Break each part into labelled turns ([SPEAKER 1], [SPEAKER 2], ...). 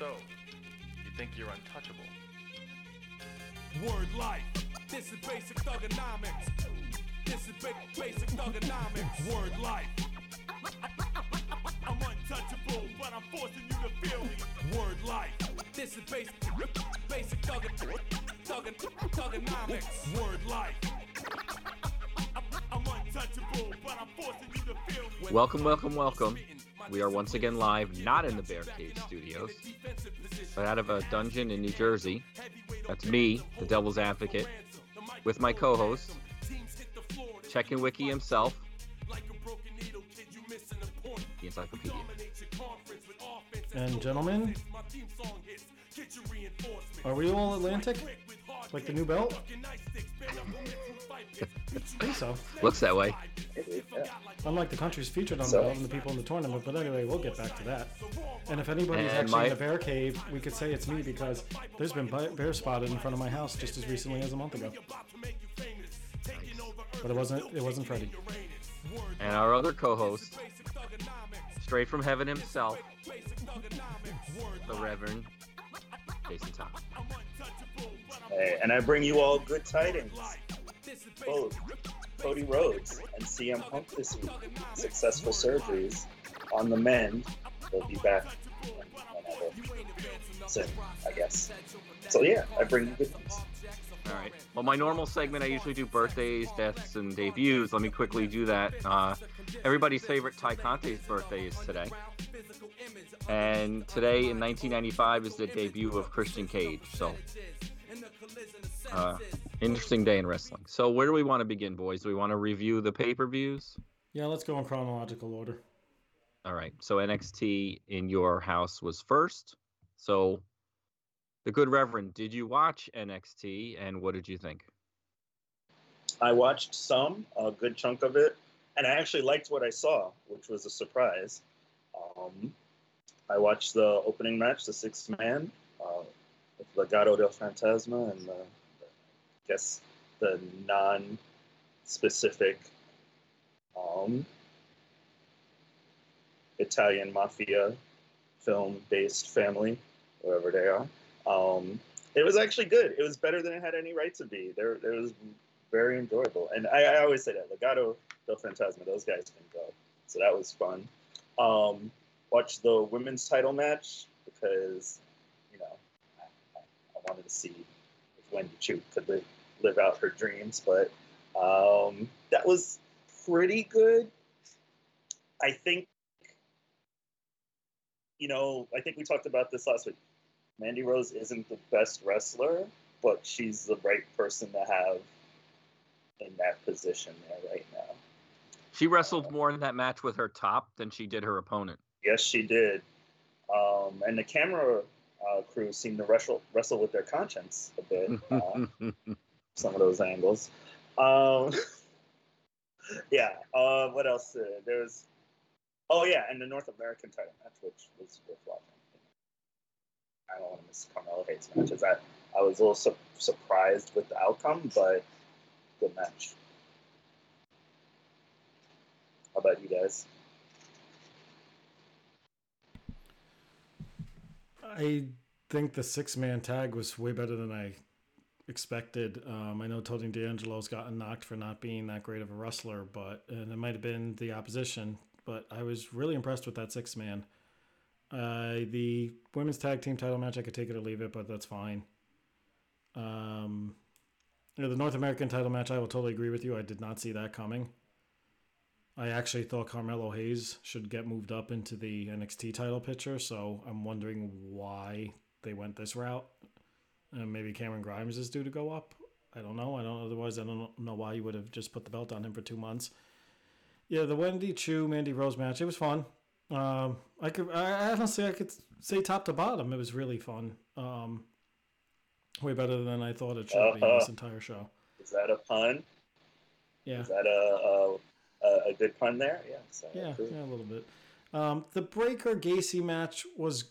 [SPEAKER 1] So, you think you're untouchable?
[SPEAKER 2] Word life. This is basic thuganomics. This is ba- basic thuganomics. Word life. I'm untouchable, but I'm forcing you to feel me. Word life. This is basic, basic thug, thug, thuganomics. Word life. I'm untouchable, but I'm forcing you to feel me.
[SPEAKER 3] Welcome, welcome, welcome. We are once again live, not in the Bear Cage Studios, but out of a dungeon in New Jersey. That's me, the Devil's Advocate, with my co-host, Checking Wiki himself, the Encyclopedia.
[SPEAKER 4] And gentlemen, are we all Atlantic? Like the new belt? I think so.
[SPEAKER 3] Looks that way.
[SPEAKER 4] Unlike the countries featured on
[SPEAKER 5] So-
[SPEAKER 4] the belt and the people in the tournament, but anyway, we'll get back to that. And if anybody's
[SPEAKER 3] And
[SPEAKER 4] actually
[SPEAKER 3] my-
[SPEAKER 4] in the bear cave, we could say it's me because there's been bi- bear spotted in front of my house just as recently as a month ago. But it wasn't. It wasn't Freddy.
[SPEAKER 3] And our other co-host, straight from heaven himself, the Reverend Jason Tom.
[SPEAKER 5] Hey, and I bring you all good tidings. Both Cody Rhodes and CM Punk this week. Successful surgeries on the mend. They'll be back whenever. soon, I guess. So yeah, I bring you good news.
[SPEAKER 3] All right. Well, my normal segment, I usually do birthdays, deaths, and debuts. Let me quickly do that. Uh, everybody's favorite Ty Conte's birthday is today. And today in 1995 is the debut of Christian Cage. So, uh, interesting day in wrestling. So, where do we want to begin, boys? Do we want to review the pay per views?
[SPEAKER 4] Yeah, let's go in chronological order.
[SPEAKER 3] All right. So, NXT in your house was first. So, the good Reverend, did you watch NXT and what did you think?
[SPEAKER 5] I watched some, a good chunk of it, and I actually liked what I saw, which was a surprise. Um, I watched the opening match, the sixth man, uh, with Legado del Fantasma and the, the, I guess the non specific um, Italian mafia film based family, wherever they are. Um, it was actually good. It was better than it had any right to be. There, there was very enjoyable. And I, I always say that Legado del Fantasma, those guys can go. So that was fun. Um, watched the women's title match because, you know, I, I, I wanted to see if Wendy Choo could live, live out her dreams. But um, that was pretty good. I think, you know, I think we talked about this last week. Mandy Rose isn't the best wrestler, but she's the right person to have in that position there right now.
[SPEAKER 3] She wrestled more in that match with her top than she did her opponent.
[SPEAKER 5] Yes, she did. Um, and the camera uh, crew seemed to wrestle wrestle with their conscience a bit. Uh, some of those angles. Um, yeah. Uh, what else? Uh, there's. Oh yeah, and the North American title match, which was worth watching. I don't want to miss Carmelo Hayes matches. I I was a little su- surprised with the outcome, but good match. How about you guys?
[SPEAKER 4] I think the six man tag was way better than I expected. Um, I know Tony D'Angelo's gotten knocked for not being that great of a wrestler, but and it might have been the opposition. But I was really impressed with that six man. Uh, the women's tag team title match, I could take it or leave it, but that's fine. Um, you know, the North American title match, I will totally agree with you. I did not see that coming. I actually thought Carmelo Hayes should get moved up into the NXT title picture, so I'm wondering why they went this route. Uh, maybe Cameron Grimes is due to go up. I don't know. I don't. Otherwise, I don't know why you would have just put the belt on him for two months. Yeah, the Wendy Choo Mandy Rose match. It was fun. Um, I could. I honestly, I could say top to bottom, it was really fun. Um, way better than I thought it should be.
[SPEAKER 5] Uh-huh.
[SPEAKER 4] This entire show.
[SPEAKER 5] Is that a pun?
[SPEAKER 4] Yeah.
[SPEAKER 5] Is that a a, a, a good pun there? Yeah. So
[SPEAKER 4] Yeah,
[SPEAKER 5] approve.
[SPEAKER 4] yeah, a little bit. Um, the Breakker Gacy match was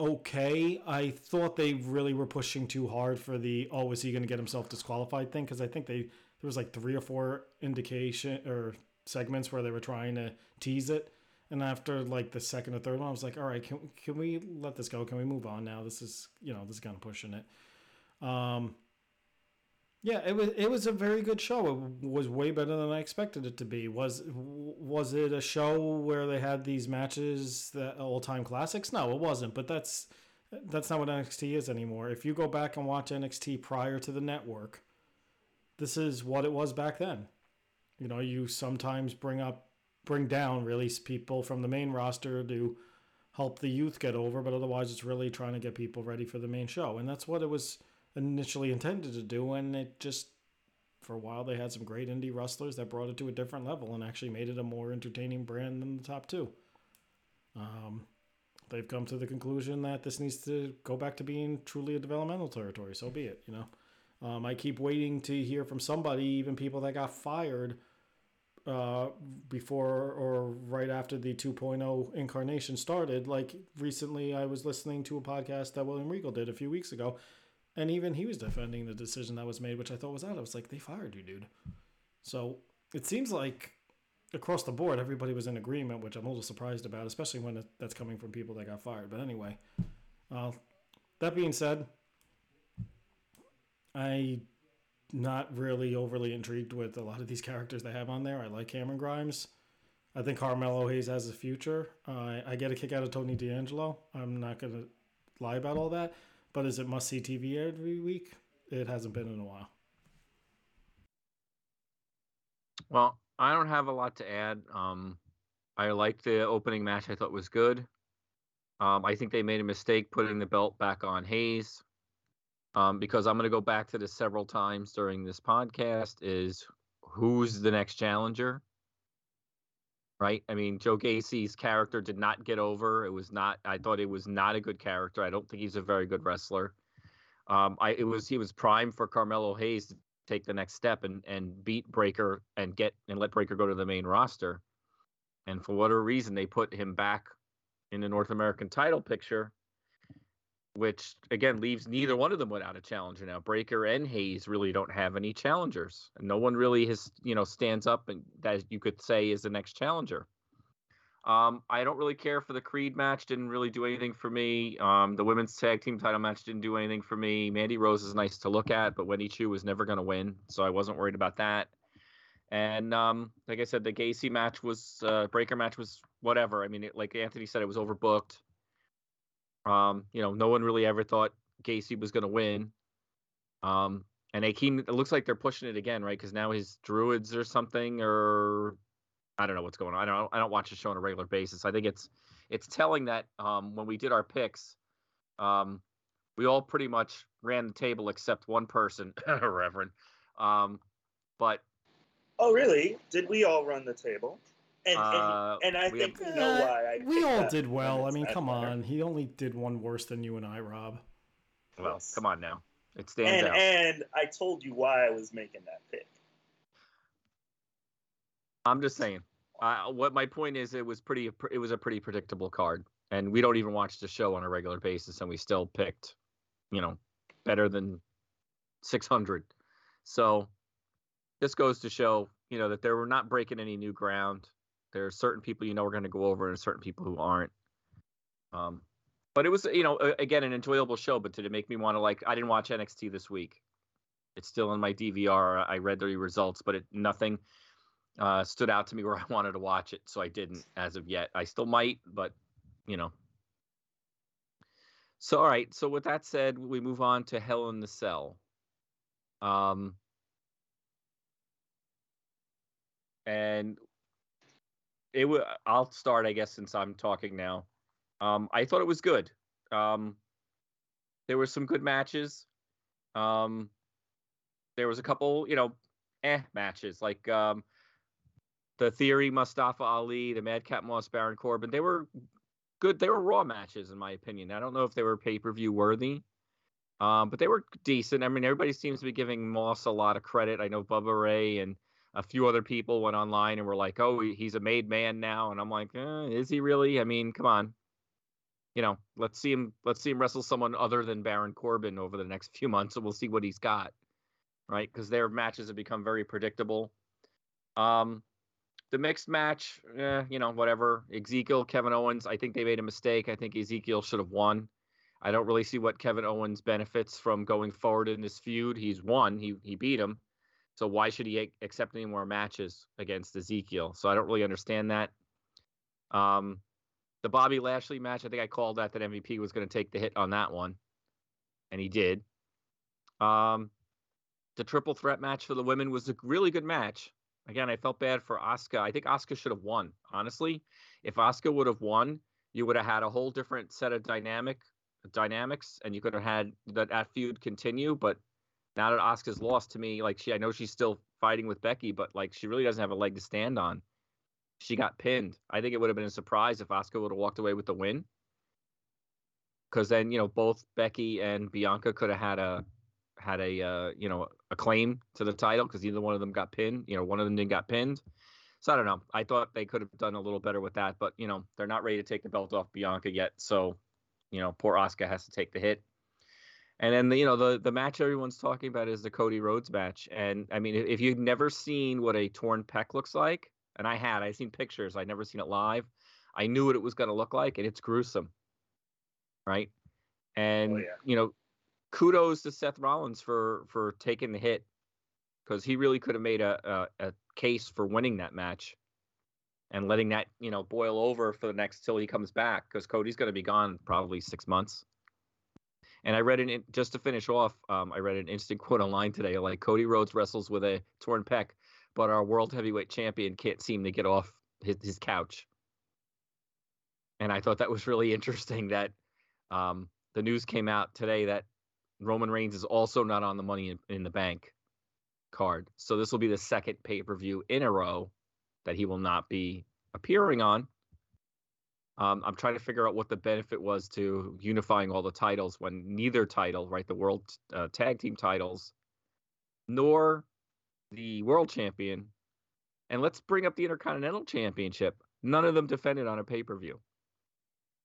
[SPEAKER 4] okay. I thought they really were pushing too hard for the oh, is he going to get himself disqualified thing? Because I think they there was like three or four indication or segments where they were trying to tease it, And after like the second or third one, I was like, all right, can can we let this go? Can we move on now? This is you know this is kind of pushing it. Um, yeah, it was it was a very good show. It was way better than I expected it to be. Was was it a show where they had these matches that all time classics? No, it wasn't. But that's that's not what NXT is anymore. If you go back and watch NXT prior to the network, this is what it was back then. You know, you sometimes bring up, bring down, release people from the main roster to help the youth get over, but otherwise it's really trying to get people ready for the main show. And that's what it was initially intended to do. And it just, for a while, they had some great indie wrestlers that brought it to a different level and actually made it a more entertaining brand than the top two. Um, they've come to the conclusion that this needs to go back to being truly a developmental territory. So be it, you know. Um, I keep waiting to hear from somebody, even people that got fired uh, before or right after the 2.0 incarnation started. Like recently, I was listening to a podcast that William Regal did a few weeks ago, and even he was defending the decision that was made, which I thought was odd. I was like, they fired you, dude. So it seems like across the board, everybody was in agreement, which I'm a little surprised about, especially when that's coming from people that got fired. But anyway, uh, that being said, I not really overly intrigued with a lot of these characters they have on there. I like Cameron Grimes. I think Carmelo Hayes has a future. Uh, I get a kick out of Tony D'Angelo. I'm not gonna lie about all that, but is it must see TV every week? It hasn't been in a while.
[SPEAKER 3] Well, I don't have a lot to add. Um, I liked the opening match. I thought was good. Um, I think they made a mistake putting the belt back on Hayes um, because I'm going to go back to this several times during this podcast. Is who's the next challenger? Right? I mean, Joe Gacy's character did not get over. It was not. I thought it was not a good character. I don't think he's a very good wrestler. Um, I it was he was prime for Carmelo Hayes to take the next step and and beat Breakker and get and let Breakker go to the main roster. And for whatever reason, they put him back in the North American title picture, which again leaves neither one of them without a challenger now. Breakker and Hayes really don't have any challengers, and no one really has you know stands up and that you could say is the next challenger. Um, I don't really care for the Creed match. Didn't really do anything for me. Um, the women's tag team title match didn't do anything for me. Mandy Rose is nice to look at, but Wendy Choo was never going to win, so I wasn't worried about that. And um, like I said, the Gacy match was uh, Breakker match was whatever. I mean, it, like Anthony said, it was overbooked. Um, you know, no one really ever thought Gacy was going to win. Um, and keep, it looks like they're pushing it again, right? Because now his druids or something, or I don't know what's going on. I don't I don't watch the show on a regular basis. I think it's it's telling that um, when we did our picks, um, we all pretty much ran the table except one person, Reverend. Um, but
[SPEAKER 5] Oh, really? Did we all run the table? And
[SPEAKER 3] Uh,
[SPEAKER 5] and, and I think
[SPEAKER 3] have-
[SPEAKER 5] we know why. I
[SPEAKER 4] we all
[SPEAKER 5] that
[SPEAKER 4] did well. I mean, come
[SPEAKER 5] that better.
[SPEAKER 4] on. He only did one worse than you and I, Rob.
[SPEAKER 3] well,
[SPEAKER 5] Yes.
[SPEAKER 3] come on now, it stands
[SPEAKER 5] And
[SPEAKER 3] out.
[SPEAKER 5] and I told you why I was making that pick.
[SPEAKER 3] I'm just saying. Uh, what my point is, it was pretty. It was a pretty predictable card, and we don't even watch the show on a regular basis, and we still picked, you know, better than 600. So this goes to show, you know, that they were not breaking any new ground. There are certain people you know are going to go over, and certain people who aren't. Um, but it was, you know, again an enjoyable show. But did it make me want to like? I didn't watch NXT this week. It's still in my DVR. I read the results, but it nothing uh, stood out to me where I wanted to watch it, so I didn't as of yet. I still might, but you know. So all right. So with that said, we move on to Hell in the Cell. Um, and it was. I'll start, I guess, since I'm talking now. Um, I thought it was good. Um, there were some good matches. Um, there was a couple, you know, eh matches like um, the Theory, Mustafa Ali, the Madcap Moss, Baron Corbin. They were good. They were raw matches, in my opinion. I don't know if they were pay per view worthy, um, but they were decent. I mean, everybody seems to be giving Moss a lot of credit. I know Bubba Ray and a few other people went online and were like, "Oh, he's a made man now," and I'm like, eh, "Is he really? I mean, come on." You know, let's see him. Let's see him wrestle someone other than Baron Corbin over the next few months, and we'll see what he's got, right? Because their matches have become very predictable. Um, the mixed match, eh, you know, whatever. Ezekiel, Kevin Owens, I think they made a mistake. I think Ezekiel should have won. I don't really see what Kevin Owens benefits from going forward in this feud. He's won. He he beat him. So why should he accept any more matches against Ezekiel? So I don't really understand that. Um, the Bobby Lashley match, I think I called that that MVP was going to take the hit on that one, and he did. Um, the triple threat match for the women was a really good match. Again, I felt bad for Asuka. I think Asuka should have won. Honestly, if Asuka would have won, you would have had a whole different set of dynamic dynamics, and you could have had that, that feud continue. But now that Asuka's lost to me, like she, I know she's still fighting with Becky, but like she really doesn't have a leg to stand on. She got pinned. I think it would have been a surprise if Asuka would have walked away with the win. Because then you know both Becky and Bianca could have had a had a uh, you know a claim to the title because either one of them got pinned. You know, one of them didn't got pinned. So I don't know. I thought they could have done a little better with that, but you know they're not ready to take the belt off Bianca yet. So you know poor Asuka has to take the hit. And then the, you know the the match everyone's talking about is the Cody Rhodes match. And I mean, if you've never seen what a torn pec looks like, and I had, I've seen pictures, I'd never seen it live. I knew what it was going to look like, and it's gruesome, right? Oh, and
[SPEAKER 5] Oh, yeah.
[SPEAKER 3] you know, kudos to Seth Rollins for for taking the hit because he really could have made a, a a case for winning that match and letting that you know boil over for the next till he comes back because Cody's going to be gone probably six months. And I read an just to finish off, um, I read an instant quote online today like Cody Rhodes wrestles with a torn pec, but our world heavyweight champion can't seem to get off his, his couch. And I thought that was really interesting that um, the news came out today that Roman Reigns is also not on the Money in, in the Bank card. So this will be the second pay per view in a row that he will not be appearing on. Um, I'm trying to figure out what the benefit was to unifying all the titles when neither title, right, the world uh, tag team titles, nor the world champion, and let's bring up the Intercontinental Championship. None of them defended on a pay per view,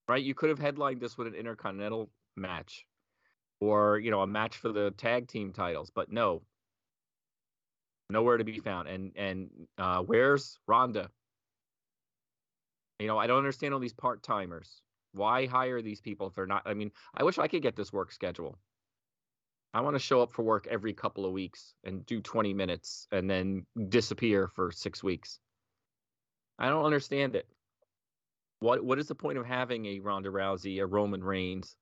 [SPEAKER 3] right? You could have headlined this with an Intercontinental match, or you know, a match for the tag team titles, but no, nowhere to be found. And and uh, where's Ronda? You know, I don't understand all these part timers. Why hire these people if they're not? I mean, I wish I could get this work schedule. I want to show up for work every couple of weeks and do 20 minutes and then disappear for six weeks. I don't understand it. What what is the point of having a Ronda Rousey, a Roman Reigns,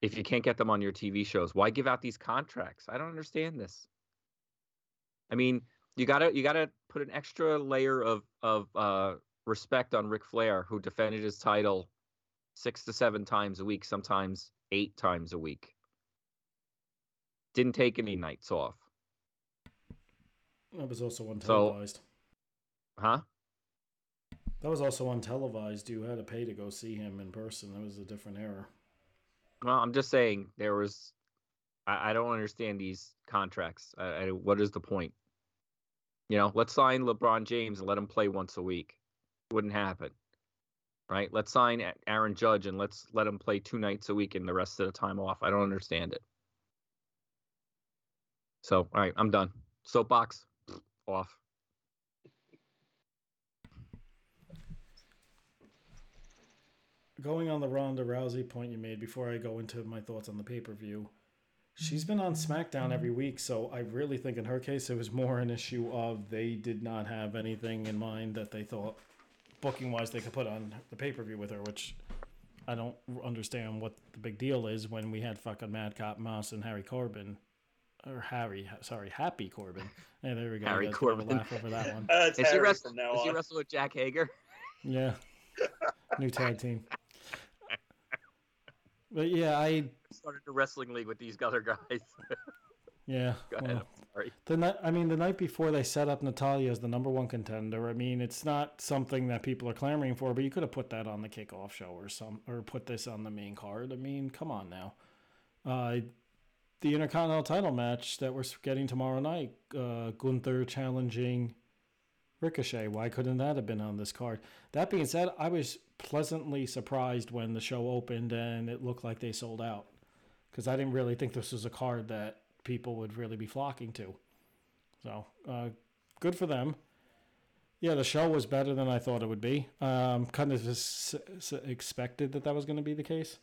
[SPEAKER 3] if you can't get them on your TV shows? Why give out these contracts? I don't understand this. I mean, you gotta you gotta put an extra layer of of uh, respect on Ric Flair, who defended his title six to seven times a week, sometimes eight times a week. Didn't take any nights off,
[SPEAKER 4] That was also
[SPEAKER 3] So-
[SPEAKER 4] untelevised.
[SPEAKER 3] huh?
[SPEAKER 4] That was also untelevised. You had to pay to go see him in person. That was a different era.
[SPEAKER 3] Well, I'm just saying there was. I, I don't understand these contracts. I, I, what is the point? You know, let's sign LeBron James and let him play once a week. Wouldn't happen, right? Let's sign Aaron Judge and let's let him play two nights a week and the rest of the time off. I don't understand it. So, all right, I'm done. Soapbox off.
[SPEAKER 4] Going on the Ronda Rousey point you made before I go into my thoughts on the pay per view, she's been on SmackDown every week, so I really think in her case it was more an issue of they did not have anything in mind that they thought booking wise they could put on the pay per view with her, which I don't understand what the big deal is when we had fucking Mad Cop Mouse and Harry Corbin. Or Harry, sorry, Happy Corbin. Hey, there we go.
[SPEAKER 3] Harry
[SPEAKER 4] You guys can have a
[SPEAKER 3] Corbin.
[SPEAKER 4] laugh over that one.
[SPEAKER 5] Uh, it's
[SPEAKER 3] Is he,
[SPEAKER 5] Harry
[SPEAKER 3] wrestle,
[SPEAKER 5] now
[SPEAKER 3] is he
[SPEAKER 5] on.
[SPEAKER 3] wrestle with Jack Hager?
[SPEAKER 4] Yeah. New tag team. But yeah, I
[SPEAKER 3] Started a wrestling league with these other guys.
[SPEAKER 4] yeah.
[SPEAKER 3] Go ahead.
[SPEAKER 4] well,
[SPEAKER 3] I'm sorry.
[SPEAKER 4] the night I mean the night before they set up Natalya as the number one contender. I mean, it's not something that people are clamoring for, but you could have put that on the kickoff show or some or put this on the main card. I mean, come on now. Uh the Intercontinental title match that we're getting tomorrow night, uh, Gunther challenging Ricochet. Why couldn't that have been on this card? That being said, I was pleasantly surprised when the show opened and it looked like they sold out because I didn't really think this was a card that people would really be flocking to. So, uh, good for them. Yeah, the show was better than I thought it would be. Um, kind of expected that that was going to be the case.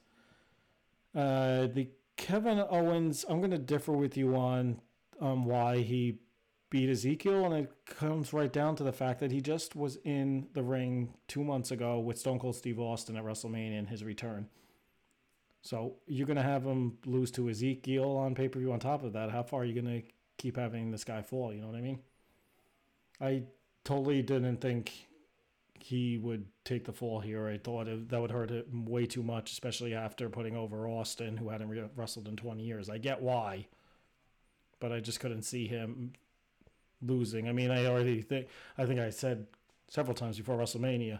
[SPEAKER 4] Uh, the Kevin Owens, I'm going to differ with you on um, why he beat Ezekiel, and it comes right down to the fact that he just was in the ring two months ago with Stone Cold Steve Austin at WrestleMania in his return. So you're going to have him lose to Ezekiel on pay per view. On top of that, how far are you going to keep having this guy fall? You know what I mean? I totally didn't think he would take the fall here. I thought it, that would hurt him way too much, especially after putting over Austin, who hadn't re- wrestled in 20 years. I get why, but I just couldn't see him losing. I mean, I already think I think I said several times before WrestleMania,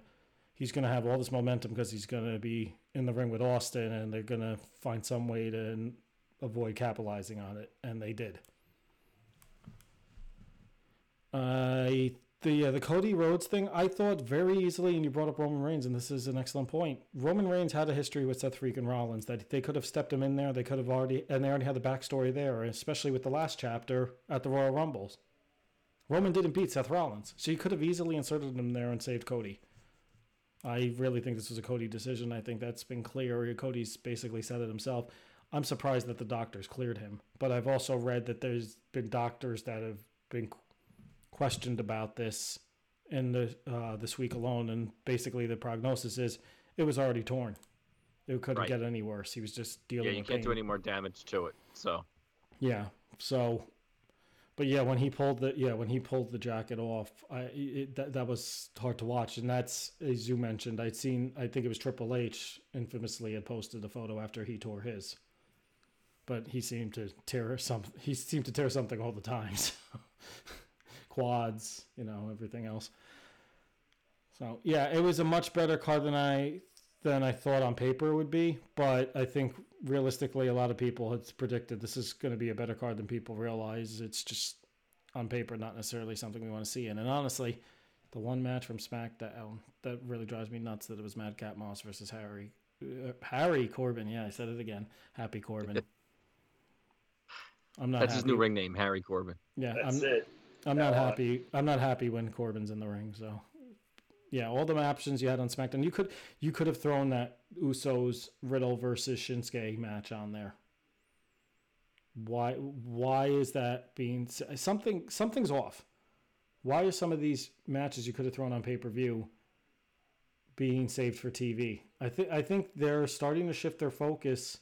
[SPEAKER 4] he's going to have all this momentum because he's going to be in the ring with Austin, and they're going to find some way to avoid capitalizing on it, and they did. I the uh, the Cody Rhodes thing, I thought very easily, and you brought up Roman Reigns, and this is an excellent point. Roman Reigns had a history with Seth freaking Rollins that they could have stepped him in there. They could have already, and they already had the backstory there, especially with the last chapter at the Royal Rumbles. Roman didn't beat Seth Rollins, so you could have easily inserted him there and saved Cody. I really think this was a Cody decision. I think that's been clear. Cody's basically said it himself. I'm surprised that the doctors cleared him, but I've also read that there's been doctors that have been questioned about this in the uh, this week alone, and basically the prognosis is it was already torn. It couldn't
[SPEAKER 3] Right.
[SPEAKER 4] get any worse. He was just dealing.
[SPEAKER 3] Yeah, you
[SPEAKER 4] with
[SPEAKER 3] can't do any more damage to it. So
[SPEAKER 4] Yeah. So, but yeah, when he pulled the yeah when he pulled the jacket off, I it, that that was hard to watch, and that's as you mentioned. I'd seen I think it was Triple H infamously had posted a photo after he tore his, but he seemed to tear some. He seemed to tear something all the time. So. Quads, you know, everything else. So yeah, it was a much better card than I than I thought on paper it would be. But I think realistically, a lot of people had predicted this is going to be a better card than people realize. It's just on paper not necessarily something we want to see in. And honestly, the one match from SmackDown that really drives me nuts that it was Madcap Moss versus Harry uh, Harry Corbin. Yeah, I said it again. Happy Corbin. I'm not.
[SPEAKER 3] that's his new ring name, Harry Corbin.
[SPEAKER 4] Yeah,
[SPEAKER 5] That's
[SPEAKER 4] I'm,
[SPEAKER 5] it.
[SPEAKER 4] I'm not
[SPEAKER 5] Now
[SPEAKER 4] happy. I'm not happy when Corbin's in the ring. So, yeah, all the options you had on SmackDown, you could you could have thrown that Usos Riddle versus Shinsuke match on there. Why why is that being something something's off? Why are some of these matches you could have thrown on pay per view being saved for TV? I think I think they're starting to shift their focus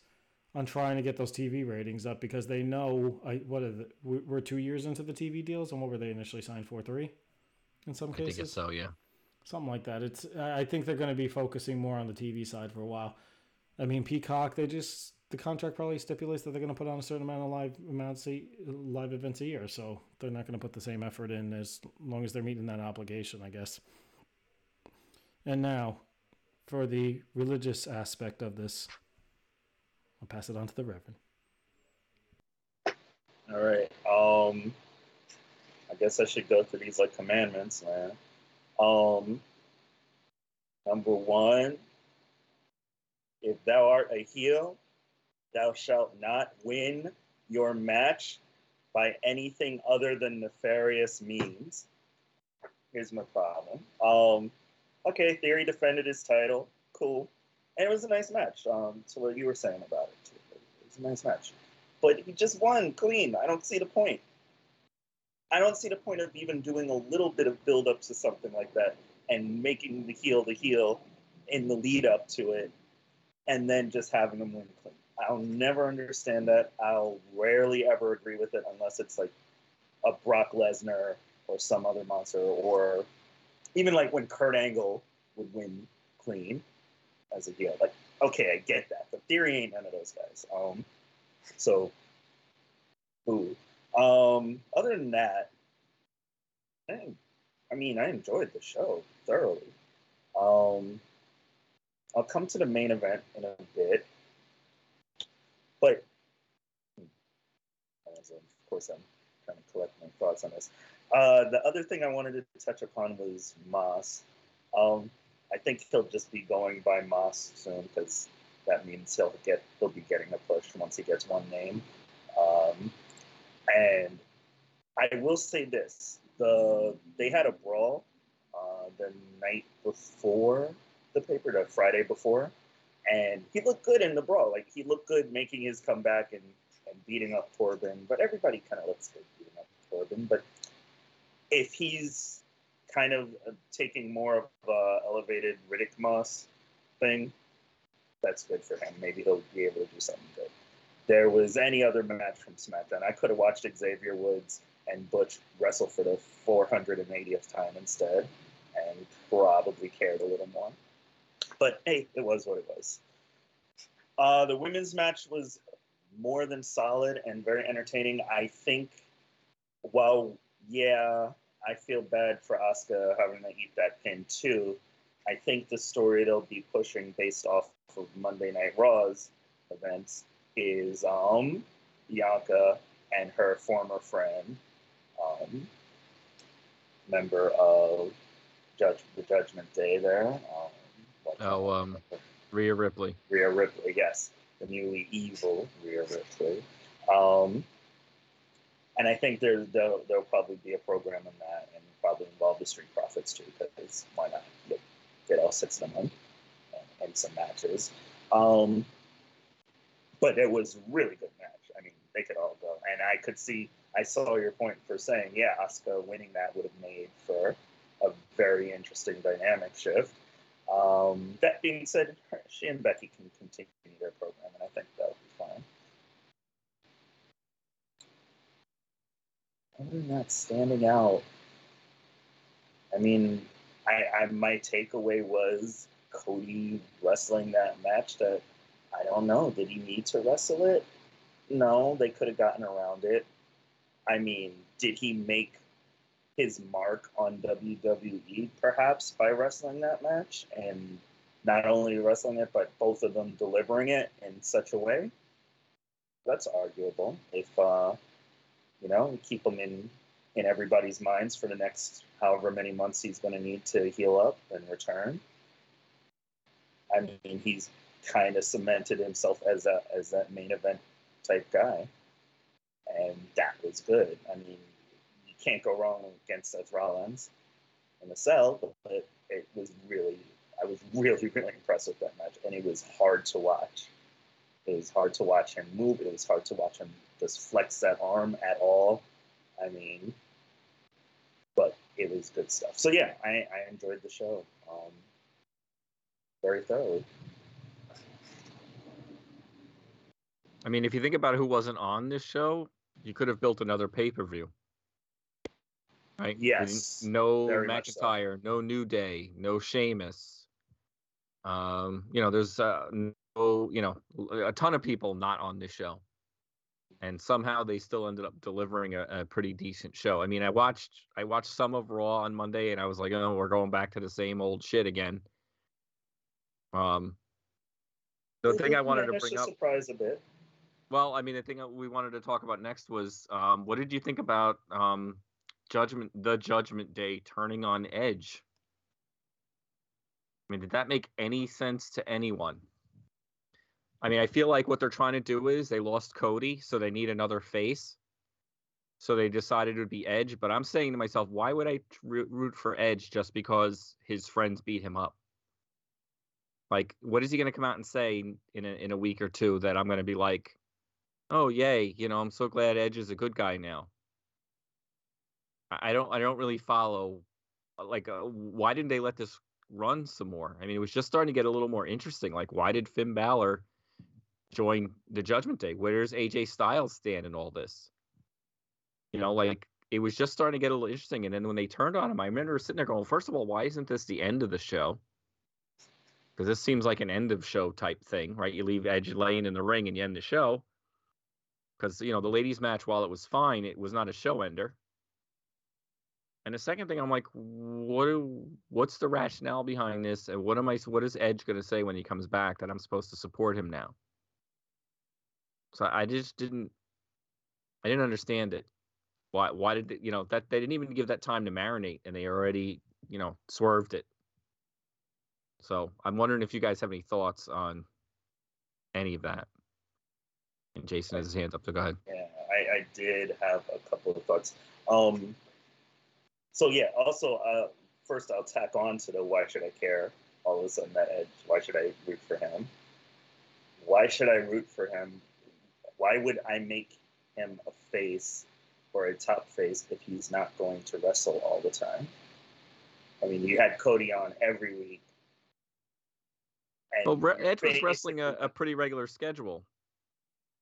[SPEAKER 4] on trying to get those TV ratings up because they know I what are the, we- we're two years into the TV deals and what were they initially signed for three, in some cases?
[SPEAKER 3] I think it's so. Yeah.
[SPEAKER 4] Something like that. It's I think they're going to be focusing more on the TV side for a while. I mean Peacock they just the contract probably stipulates that they're going to put on a certain amount of live amounts live events a year, so they're not going to put the same effort in as long as they're meeting that obligation, I guess. And now, for the religious aspect of this, I'll pass it on to the Reverend.
[SPEAKER 5] All right. Um, I guess I should go through these like commandments, man. Um, number one, if thou art a heel, thou shalt not win your match by anything other than nefarious means. Here's my problem. Um, okay, Theory defended his title. Cool. And it was a nice match. Um, to what you were saying about it, too. It was a nice match but he just won clean. I don't see the point. I don't see the point of even doing a little bit of build up to something like that and making the heel the heel in the lead up to it and then just having him win clean. I'll never understand that. I'll rarely ever agree with it unless it's like a Brock Lesnar or some other monster or even like when Kurt Angle would win clean as a heel. Like, okay, I get that. But Theory ain't none of those guys. Um, so, ooh. Um, other than that, I, I mean, I enjoyed the show thoroughly. Um, I'll come to the main event in a bit, but of course, I'm trying to collect my thoughts on this. Uh, the other thing I wanted to touch upon was Moss. Um, I think he'll just be going by Moss soon because that means he'll get he'll be getting a push once he gets one name. Um, and I will say this: the they had a brawl the night before the paper, the Friday before, and he looked good in the brawl. Like he looked good making his comeback and, and beating up Corbin. But everybody kind of looks good beating up Corbin. But if he's kind of uh, taking more of a elevated Riddick Moss thing, that's good for him. Maybe he'll be able to do something good. There was any other match from SmackDown. I could have watched Xavier Woods and Butch wrestle for the 480th time instead, and probably cared a little more. But hey, it was what it was. Uh, the women's match was more than solid and very entertaining. I think, while yeah, I feel bad for Asuka having to eat that pin too. I think the story they'll be pushing based off of Monday Night Raw's events is um, Bianca and her former friend, um, member of Judge the Judgment Day there. Um,
[SPEAKER 3] Oh, um, Rhea Ripley.
[SPEAKER 5] Rhea Ripley, yes, the newly evil Rhea Ripley. Um, and I think there there'll, there'll probably be a program in that, and probably involve the Street Profits too, because why not? Get, get all six of them in, and, and some matches. Um, but it was really good match. I mean, they could all go, and I could see. I saw your point for saying, yeah, Asuka winning that would have made for a very interesting dynamic shift. Um, that being said, she and Becky can continue their program, and I think that'll be fine. Other that, standing out. I mean, I, I my takeaway was Cody wrestling that match. That I don't know. Did he need to wrestle it? No, they could have gotten around it. I mean, did he make his mark on WWE perhaps by wrestling that match and not only wrestling it but both of them delivering it in such a way? That's arguable. If uh, you know, keep him in in everybody's minds for the next however many months he's going to need to heal up and return. I mean, he's kind of cemented himself as a as that main event type guy, and that was good. I mean, you can't go wrong against Seth Rollins in the cell, but it was really, I was really really impressed with that match, and it was hard to watch. It was hard to watch him move. It was hard to watch him just flex that arm at all. I mean, but it was good stuff. So yeah, I, I enjoyed the show um, very thoroughly.
[SPEAKER 3] I mean, if you think about who wasn't on this show, you could have built another pay per view. Right?
[SPEAKER 5] Yes,
[SPEAKER 3] No
[SPEAKER 5] much so.
[SPEAKER 3] McIntyre, no New Day, no Sheamus. Um, you know, there's uh, no, you know, a ton of people not on this show. And somehow they still ended up delivering a, a pretty decent show. I mean, I watched I watched some of Raw on Monday and I was like, oh, we're going back to the same old shit again. Um the thing I wanted to bring up
[SPEAKER 5] surprise a bit.
[SPEAKER 3] Well, I mean, the thing we wanted to talk about next was um, what did you think about um, Judgment, the Judgment Day turning on Edge? I mean, did that make any sense to anyone? I mean, I feel like what they're trying to do is they lost Cody, so they need another face. So they decided it would be Edge. But I'm saying to myself, why would I root for Edge just because his friends beat him up? Like, what is he going to come out and say in a, in a week or two that I'm going to be like, oh yay you know i'm so glad edge is a good guy now. I don't i don't really follow uh, like uh, why didn't they let this run some more? I mean it was just starting to get a little more interesting like why did finn Balor join the judgment day? Where's aj styles stand in all this? You know like it was just starting to get a little interesting and then when they turned on him i remember sitting there going first of all why isn't this the end of the show? Because this seems like an end of show type thing right? You leave edge laying in the ring and you end the show because you know the ladies match while it was fine it was not a show ender and the second thing i'm like what do, what's the rationale behind this? And what am i what is edge going to say when he comes back that i'm supposed to support him now? So i just didn't i didn't understand it. Why why did they, you know that they didn't even give that time to marinate and they already you know swerved it. So i'm wondering if you guys have any thoughts on any of that and jason has his hand up so go ahead
[SPEAKER 5] Yeah, I, I did have a couple of thoughts. Um, so yeah, also uh, first I'll tack on to the why should I care all of a sudden that edge. Why should I root for him? Why should I root for him? Why would I make him a face or a top face if he's not going to wrestle all the time? I mean, you had Cody on every week.
[SPEAKER 3] and well, Edge was wrestling a, a, pretty regular schedule.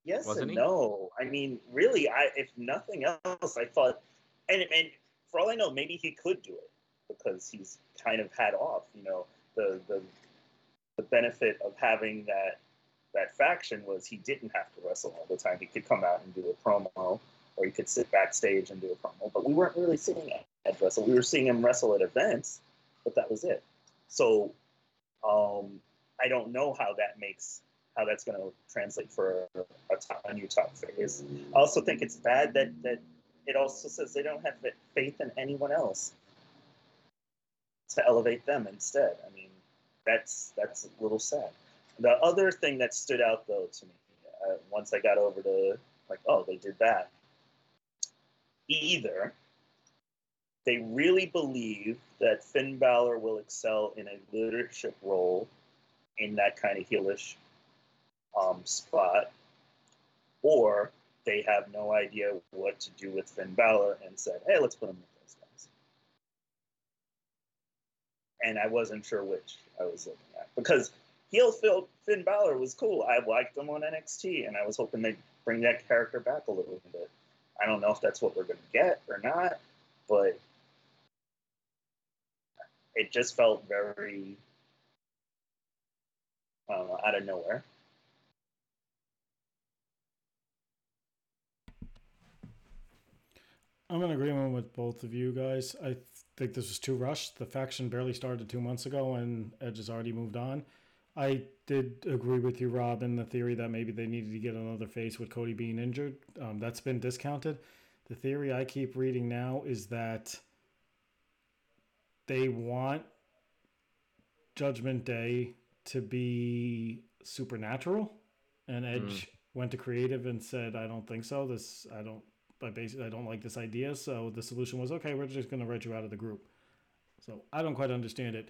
[SPEAKER 5] Yes and he? no. I mean, really, I if nothing else, I thought, and, and for all I know, maybe he could do it because he's kind of had off, you know, the the the benefit of having that that faction was he didn't have to wrestle all the time. He could come out and do a promo, or he could sit backstage and do a promo. But we weren't really seeing Edge wrestle. We were seeing him wrestle at events, but that was it. So um, I don't know how that makes how that's going to translate for a, a, new top phase. I also think it's bad that that it also says they don't have faith in anyone else to elevate them instead. I mean, that's that's a little sad. The other thing that stood out though to me uh, once I got over to like, oh, they did that. Either they really believe that Finn Balor will excel in a leadership role in that kind of heelish um, spot, or they have no idea what to do with Finn Balor and said, hey, let's put him with those guys. And I wasn't sure which I was looking at because heel Phil, Finn Balor was cool. I liked him on NXT, and I was hoping they'd bring that character back a little bit. I don't know if that's what we're going to get or not, but it just felt very know, out of nowhere.
[SPEAKER 4] I'm in agreement with both of you guys. I think this was too rushed. The faction barely started two months ago, and Edge has already moved on. I did agree with you, Rob, in the theory that maybe they needed to get another face with Cody being injured. Um, that's been discounted. The theory I keep reading now is that they want Judgment Day to be supernatural, and Edge mm. went to creative and said, "I don't think so. This I don't but basically I don't like this idea. So the solution was okay, we're just going to write you out of the group. So I don't quite understand it.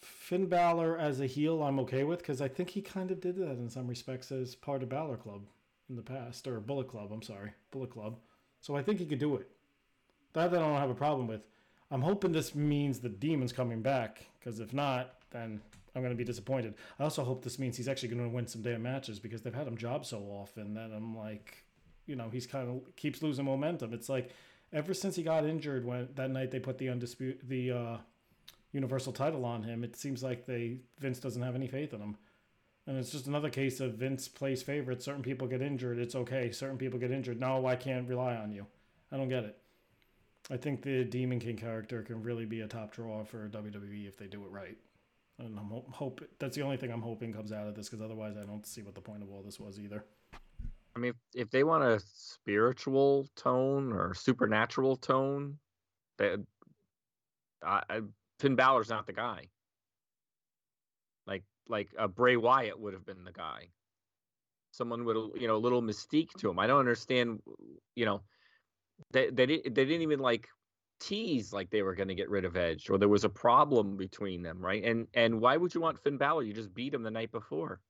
[SPEAKER 4] Finn Balor as a heel, I'm okay with because I think he kind of did that in some respects as part of Balor Club in the past, or Bullet Club. I'm sorry, Bullet Club. So I think he could do it. That I don't have a problem with. I'm hoping this means the demon's coming back because if not, then I'm going to be disappointed. I also hope this means he's actually going to win some damn matches because they've had him job so often that I'm like, you know he's kind of keeps losing momentum. It's like ever since he got injured when that night they put the undisputed the uh, universal title on him, it seems like they Vince doesn't have any faith in him. And it's just another case of Vince plays favorites. Certain people get injured, it's okay. Certain people get injured. No, I can't rely on you. I don't get it. I think the Demon King character can really be a top draw for WWE if they do it right. And I'm hope that's the only thing I'm hoping comes out of this because otherwise I don't see what the point of all this was either.
[SPEAKER 3] I mean, if, they want a spiritual tone or supernatural tone, that Finn Balor's not the guy. Like like a Bray Wyatt would have been the guy. Someone with you know a little mystique to him. I don't understand. You know, they they they didn't even like tease like they were going to get rid of Edge or there was a problem between them, right? And and why would you want Finn Balor? You just beat him the night before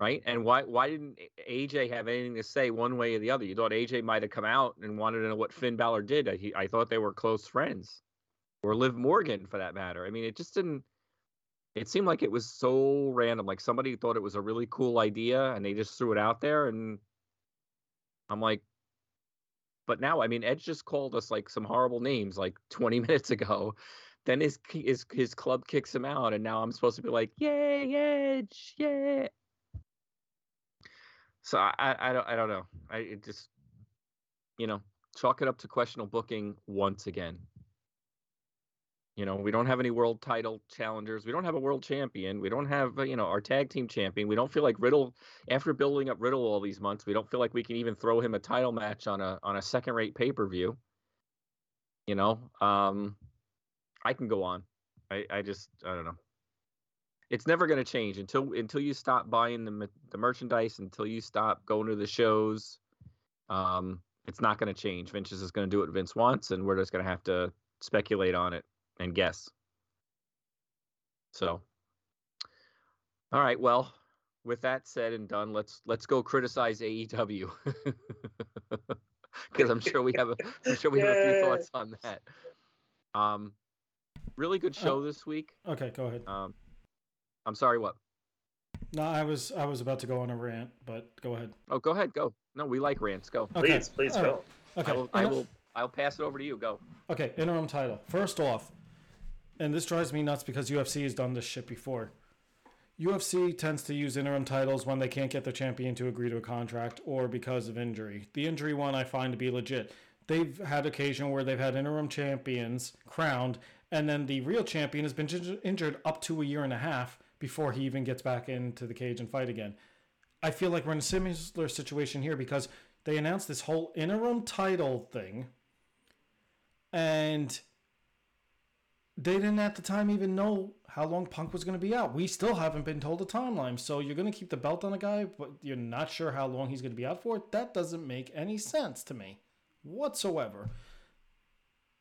[SPEAKER 3] right? And why why didn't AJ have anything to say one way or the other? You thought AJ might have come out and wanted to know what Finn Balor did. I, he, I thought they were close friends, or Liv Morgan for that matter. I mean, it just didn't. It seemed like it was so random. Like somebody thought it was a really cool idea and they just threw it out there. And I'm like, but now, I mean, Edge just called us like some horrible names like 20 minutes ago. Then his his his club kicks him out, and now I'm supposed to be like, yay, Edge, yeah. So I, I, I don't I don't know. I just you know chalk it up to questionable booking once again. You know, we don't have any world title challengers. We don't have a world champion. We don't have, uh, you know, our tag team champion. We don't feel like Riddle, after building up Riddle all these months, we don't feel like we can even throw him a title match on a on a second rate pay per view. You know, um, I can go on. I I just I don't know it's never going to change until until you stop buying the the merchandise, until you stop going to the shows. Um, it's not going to change. Vince is going to do what Vince wants, and we're just going to have to speculate on it and guess. So, all right. Well, with that said and done, let's let's go criticize AEW because I'm sure we have a I'm sure we have a few thoughts on that. Um, really good show this week.
[SPEAKER 4] Okay, go ahead.
[SPEAKER 3] Um, I'm sorry. What?
[SPEAKER 4] No, I was I was about to go on a rant, but go ahead.
[SPEAKER 3] Oh, go ahead. Go. No, we like rants. Go.
[SPEAKER 4] Okay.
[SPEAKER 5] Please, please
[SPEAKER 4] all right.
[SPEAKER 5] go.
[SPEAKER 4] Okay.
[SPEAKER 3] I will. I will I'll pass it over to you. Go.
[SPEAKER 4] Okay, interim title. First off, and this drives me nuts because UFC has done this shit before. UFC tends to use interim titles when they can't get their champion to agree to a contract or because of injury. The injury one I find to be legit. They've had occasion where they've had interim champions crowned, and then the real champion has been injured up to a year and a half before he even gets back into the cage and fight again. I feel like we're in a similar situation here because they announced this whole interim title thing, and they didn't at the time even know how long Punk was going to be out. We still haven't been told a timeline. So you're going to keep the belt on a guy, but you're not sure how long he's going to be out for. That doesn't make any sense to me whatsoever.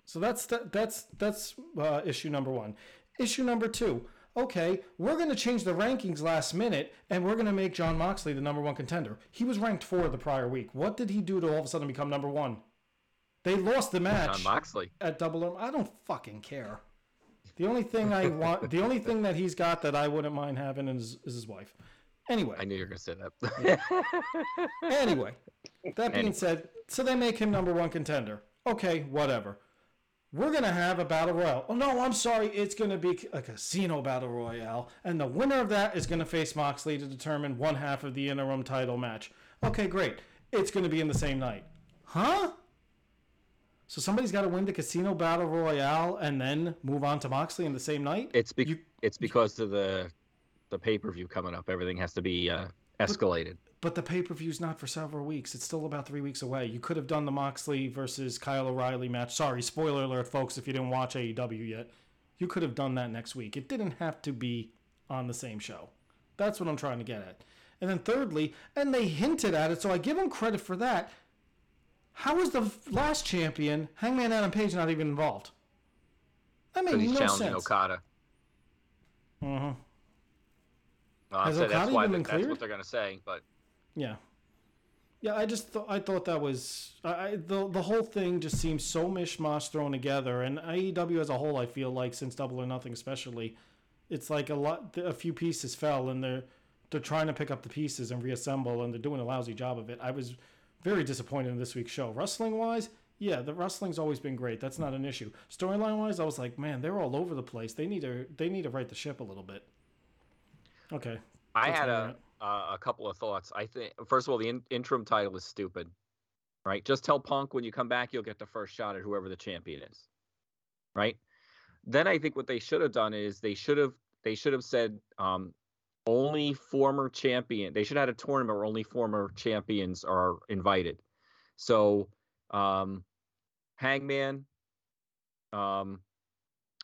[SPEAKER 4] So that's that, that's that's uh, issue number one. Issue number two. Okay, we're going to change the rankings last minute, and we're going to make Jon Moxley the number one contender. He was ranked four the prior week. What did he do to all of a sudden become number one? They lost the match
[SPEAKER 3] Jon Moxley.
[SPEAKER 4] at Double or I don't fucking care. The only thing I want, the only thing that he's got that I wouldn't mind having is, is his wife. Anyway,
[SPEAKER 3] I knew you were gonna say that.
[SPEAKER 4] anyway, that being
[SPEAKER 3] Anyway.
[SPEAKER 4] said, so they make him number one contender. Okay, whatever. We're gonna have a battle royale. Oh no, I'm sorry, it's gonna be a casino battle royale, and the winner of that is gonna face Moxley to determine one half of the interim title match. Okay, great. It's gonna be in the same night, huh? So somebody's got to win the casino battle royale and then move on to Moxley in the same night.
[SPEAKER 3] it's be-
[SPEAKER 4] You-
[SPEAKER 3] it's because of the the pay per view coming up. Everything has to be uh, escalated.
[SPEAKER 4] But the pay per view's not for several weeks. It's still about three weeks away. You could have done the Moxley versus Kyle O'Reilly match. Sorry, spoiler alert, folks, if you didn't watch AEW yet. You could have done that next week. It didn't have to be on the same show. That's what I'm trying to get at. And then thirdly, and they hinted at it, so I give them credit for that. How is the last champion, Hangman Adam Page, not even involved? That made
[SPEAKER 3] he's
[SPEAKER 4] no
[SPEAKER 3] challenging
[SPEAKER 4] sense.
[SPEAKER 3] Okada.
[SPEAKER 4] hmm
[SPEAKER 3] Well,
[SPEAKER 4] Has
[SPEAKER 3] so that's
[SPEAKER 4] Okada
[SPEAKER 3] why
[SPEAKER 4] even been
[SPEAKER 3] that's
[SPEAKER 4] cleared?
[SPEAKER 3] what they're gonna say. But
[SPEAKER 4] Yeah. Yeah, I just thought I thought that was I, I the the whole thing just seems so mishmash thrown together, and AEW as a whole, I feel like since Double or Nothing, especially, it's like a lot a few pieces fell, and they're they're trying to pick up the pieces and reassemble, and they're doing a lousy job of it. I was very disappointed in this week's show. Wrestling wise, yeah, the wrestling's always been great. That's not an issue. Storyline wise, I was like, man, they're all over the place. They need to they need to right the ship a little bit. Okay.
[SPEAKER 3] I had a
[SPEAKER 4] rant.
[SPEAKER 3] Uh, a couple of thoughts. I think first of all, the in- interim title is stupid. Right? Just tell Punk when you come back, you'll get the first shot at whoever the champion is. Right? Then I think what they should have done is they should have they should have said um, only former champion. They should have had a tournament where only former champions are invited. So um, Hangman. Um,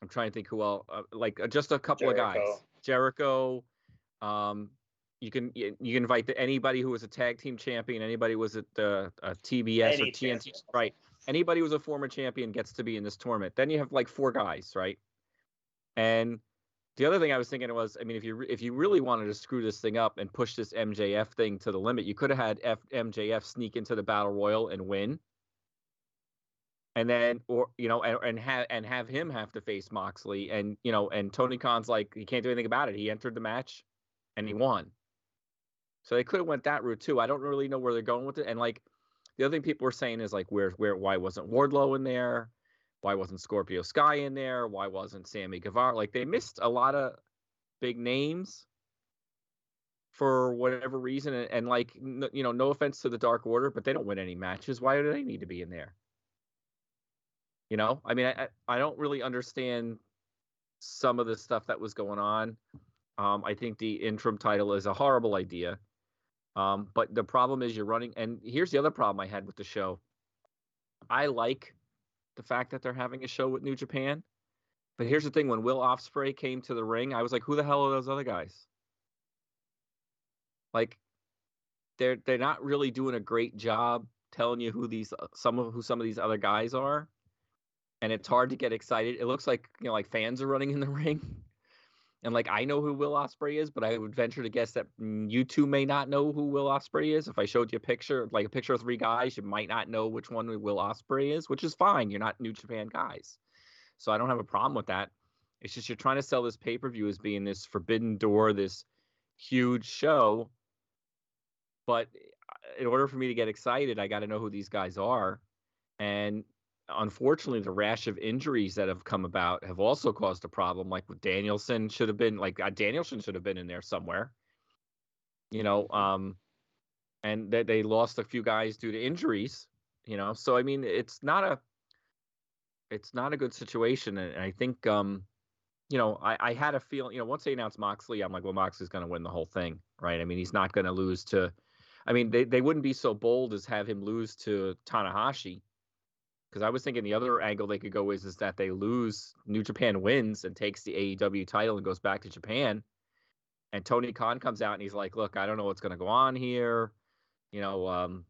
[SPEAKER 3] I'm trying to think who else. Uh, like uh, just a couple of guys.
[SPEAKER 5] Jericho.
[SPEAKER 3] Jericho. Um, you can you, you can invite the, anybody who was a tag team champion, anybody who was at the uh, TBS or TNT,
[SPEAKER 5] champion.
[SPEAKER 3] right? Anybody who was a former champion gets to be in this tournament. Then you have like four guys, right? And the other thing I was thinking was, I mean, if you if you really wanted to screw this thing up and push this MJF thing to the limit, you could have had F- MJF sneak into the battle royal and win, and then or you know and and have and have him have to face Moxley, and you know, and Tony Khan's like he can't do anything about it. He entered the match, and he won. So they could have went that route too. I don't really know where they're going with it. And like the other thing people were saying is like where where why wasn't Wardlow in there? Why wasn't Scorpio Sky in there? Why wasn't Sammy Guevara? Like they missed a lot of big names for whatever reason. And, and like n- you know, no offense to the Dark Order, but they don't win any matches. Why do they need to be in there? You know, I mean, I I don't really understand some of the stuff that was going on. Um, I think the interim title is a horrible idea. Um, but the problem is you're running, and here's the other problem I had with the show. I like the fact that they're having a show with New Japan, but here's the thing: when Will Ospreay came to the ring, I was like, "Who the hell are those other guys?" Like, they're they're not really doing a great job telling you who these uh, some of who some of these other guys are. and it's hard to get excited. It looks like you know, like fans are running in the ring, and like I know who Will Ospreay is, but I would venture to guess that mm, you two may not know who Will Ospreay is. If I showed you a picture, like a picture of three guys, you might not know which one Will Ospreay is, which is fine. You're not New Japan guys, so I don't have a problem with that. It's just you're trying to sell this pay per view as being this forbidden door, this huge show. But uh, in order for me to get excited, I got to know who these guys are. And unfortunately, the rash of injuries that have come about have also caused a problem. Like with Danielson, should have been like uh, Danielson should have been in there somewhere. You know, um, and they, they lost a few guys due to injuries. You know, so I mean, it's not a it's not a good situation, and I think um, you know, I, I had a feeling, you know, once they announced Moxley, I'm like, well, Moxley's going to win the whole thing, right? I mean, he's not going to lose to, I mean, they, they wouldn't be so bold as have him lose to Tanahashi. Because I was thinking the other angle they could go is is that they lose, New Japan wins and takes the AEW title and goes back to Japan. And Tony Khan comes out and he's like, look, I don't know what's going to go on here. You know, um,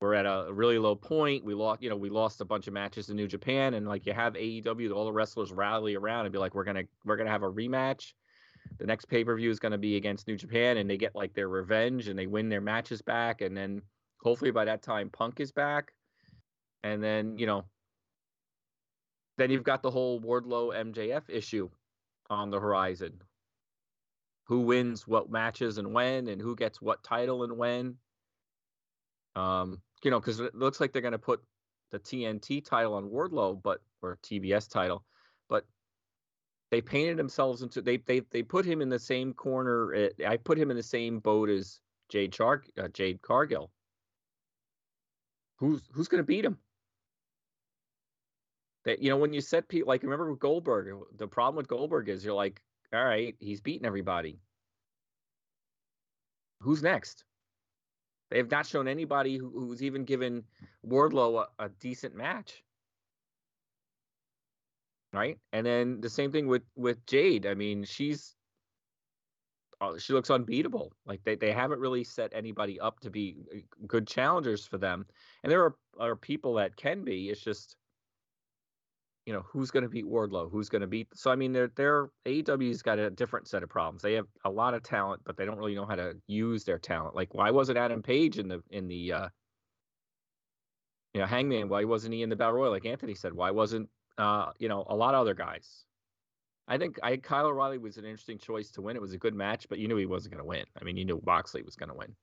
[SPEAKER 3] we're at a really low point. We lost, you know, we lost a bunch of matches in New Japan, and like you have AEW, all the wrestlers rally around and be like, we're gonna we're gonna have a rematch. The next pay per view is gonna be against New Japan, and they get like their revenge and they win their matches back, and then hopefully by that time Punk is back, and then you know, then you've got the whole Wardlow MJF issue on the horizon. Who wins what matches and when, and who gets what title and when. Um, you know, because it looks like they're going to put the TNT title on Wardlow, but or TBS title, but they painted themselves into they they they put him in the same corner. Eh, I put him in the same boat as Jade Char uh, Jade Cargill. Who's who's going to beat him? That you know when you set people like remember with Goldberg, the problem with Goldberg is you're like, all right, he's beating everybody. Who's next? They have not shown anybody who, who's even given Wardlow a, a decent match. Right, and then the same thing with with Jade. I mean, she's uh, she looks unbeatable. Like they, they haven't really set anybody up to be uh, good challengers for them. And there are, are people that can be. It's just you know who's going to beat Wardlow, who's going to beat. So I mean, their their AEW's got a different set of problems. They have a lot of talent, but they don't really know how to use their talent. Like why wasn't Adam Page in the in the uh, you know Hangman? Why wasn't he in the Battle Royal? Like Anthony said, why wasn't uh, you know a lot of other guys? I think I Kyle O'Reilly was an interesting choice to win. It was a good match, but you knew he wasn't going to win. I mean, you knew Moxley was going to win.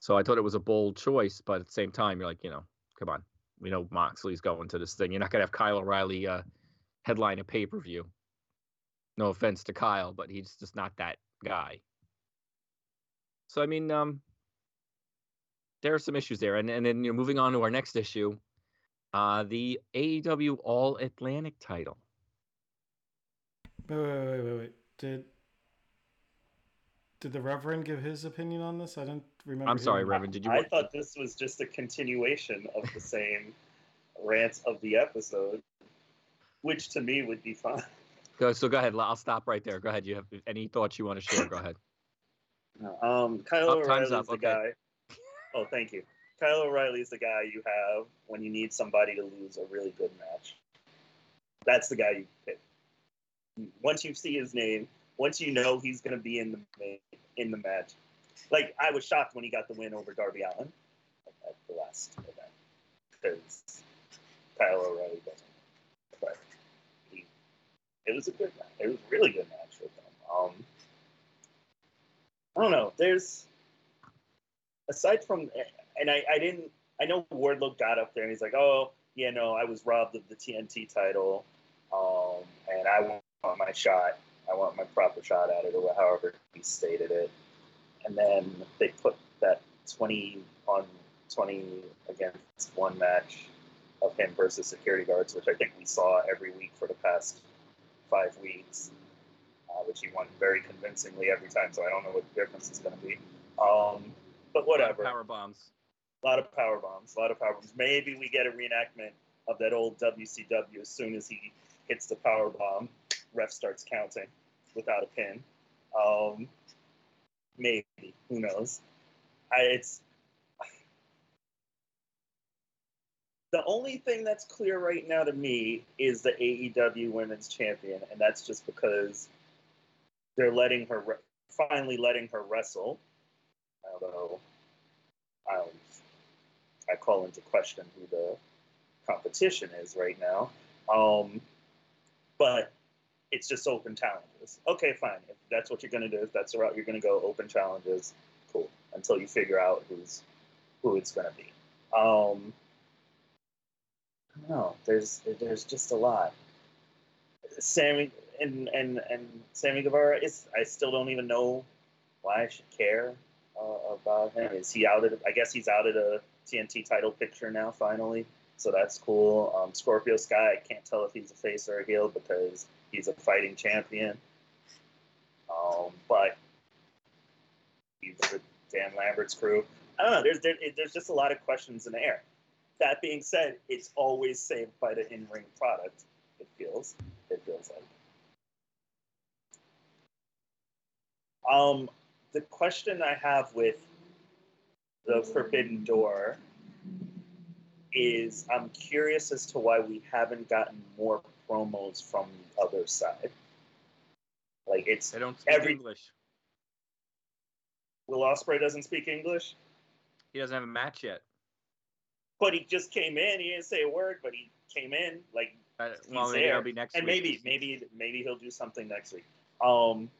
[SPEAKER 3] So I thought it was a bold choice, but at the same time, you're like, you know, come on we know Moxley's going to this thing. You're not going to have Kyle O'Reilly uh, headline a pay per view. No offense to Kyle, but he's just not that guy. So I mean, um, there are some issues there, and and then you know, moving on to our next issue, uh, the AEW All Atlantic title.
[SPEAKER 4] Wait, wait, wait, wait, wait. Did did the Reverend give his opinion on this? I didn't remember.
[SPEAKER 3] I'm sorry, Reverend. Did you?
[SPEAKER 5] I thought this was just a continuation of the same rants of the episode, which to me would be fine.
[SPEAKER 3] Go. So go ahead. I'll stop right there. Go ahead. You have any thoughts you want to share? Go ahead.
[SPEAKER 5] Um, Kyle
[SPEAKER 3] Up,
[SPEAKER 5] O'Reilly's the
[SPEAKER 3] okay.
[SPEAKER 5] guy. Oh, thank you. Kyle O'Reilly's the guy you have when you need somebody to lose a really good match. That's the guy you pick. Once you see his name, once you know he's going to be in the in the match. Like I was shocked when he got the win over Darby Allin at the last event because Kyle O'Reilly doesn't. But he, it was a good match. It was a really good match with them. Um, I don't know. There's aside from, and I, I didn't. I know Wardlow got up there and he's like, "Oh, yeah, no, I was robbed of the TNT title, um, and I want my shot. I want my proper shot at it, or however he stated it." And then they put that twenty on twenty against one match of him versus security guards, which I think we saw every week for the past five weeks, uh, which he won very convincingly every time. So I don't know what the difference is going to be. Um, but whatever.
[SPEAKER 3] Power bombs.
[SPEAKER 5] A lot of power bombs. A lot of power bombs. Maybe we get a reenactment of that old WCW as soon as he hits the power bomb. Ref starts counting without a pin. Um, maybe. Who knows? I, it's The only thing that's clear right now to me is the AEW Women's Champion, and that's just because they're letting her re- finally letting her wrestle. Although I, I call into question who the competition is right now. Um, but it's just open challenges. Okay, fine. If that's what you're going to do, if that's the route you're going to go, open challenges, cool. Until you figure out who's who it's going to be. Um, I don't know. There's there's just a lot. Sammy and and and Sammy Guevara is. I still don't even know why I should care uh, about him. Is he out of? I guess he's out of the TNT title picture now. Finally, so that's cool. Um, Scorpio Sky. I can't tell if he's a face or a heel because he's a fighting champion. Um, but he's with Dan Lambert's crew. I don't know. There's there, there's just a lot of questions in the air. That being said, it's always saved by the in-ring product. It feels. It feels like. Um, the question I have with the Forbidden Door is I'm curious as to why we haven't gotten more promos from the other side. Like it's
[SPEAKER 3] They don't speak
[SPEAKER 5] Every-
[SPEAKER 3] English.
[SPEAKER 5] Will Ospreay doesn't speak English,
[SPEAKER 3] He doesn't have a match yet.
[SPEAKER 5] but he just came in. He didn't say a word, but he came in. Like
[SPEAKER 3] Uh,
[SPEAKER 5] He's
[SPEAKER 3] well, maybe
[SPEAKER 5] there.
[SPEAKER 3] it'll be next week.
[SPEAKER 5] and
[SPEAKER 3] week.
[SPEAKER 5] maybe maybe maybe he'll do something next week. Um,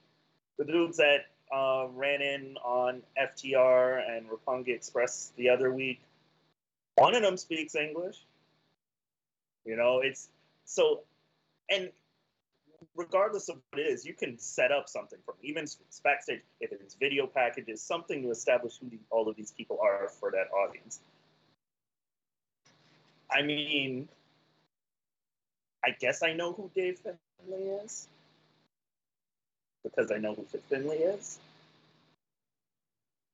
[SPEAKER 5] the dudes that uh, ran in on FTR and Roppongi Express the other week, one of them speaks English. You know, it's so, and regardless of what it is, you can set up something from even backstage if it's video packages, something to establish who the, all of these people are for that audience. I mean, I guess I know who Dave Finlay is because I know who Fit Finlay is.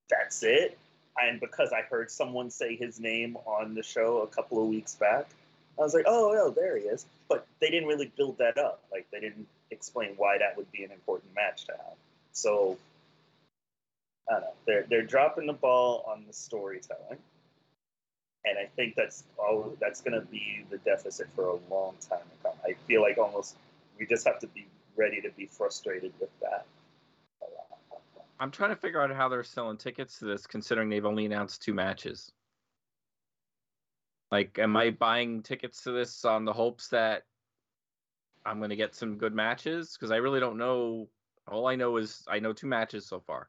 [SPEAKER 5] That's it. And because I heard someone say his name on the show a couple of weeks back, I was like, oh, oh, there he is. But they didn't really build that up. Like, they didn't explain why that would be an important match to have. So, I don't know. They're, they're dropping the ball on the storytelling. And I think that's all. That's going to be the deficit for a long time to come. I feel like almost we just have to be ready to be frustrated with that.
[SPEAKER 3] I'm trying to figure out how they're selling tickets to this, considering they've only announced two matches. Like, am I buying tickets to this on the hopes that I'm going to get some good matches? Because I really don't know. All I know is I know two matches so far,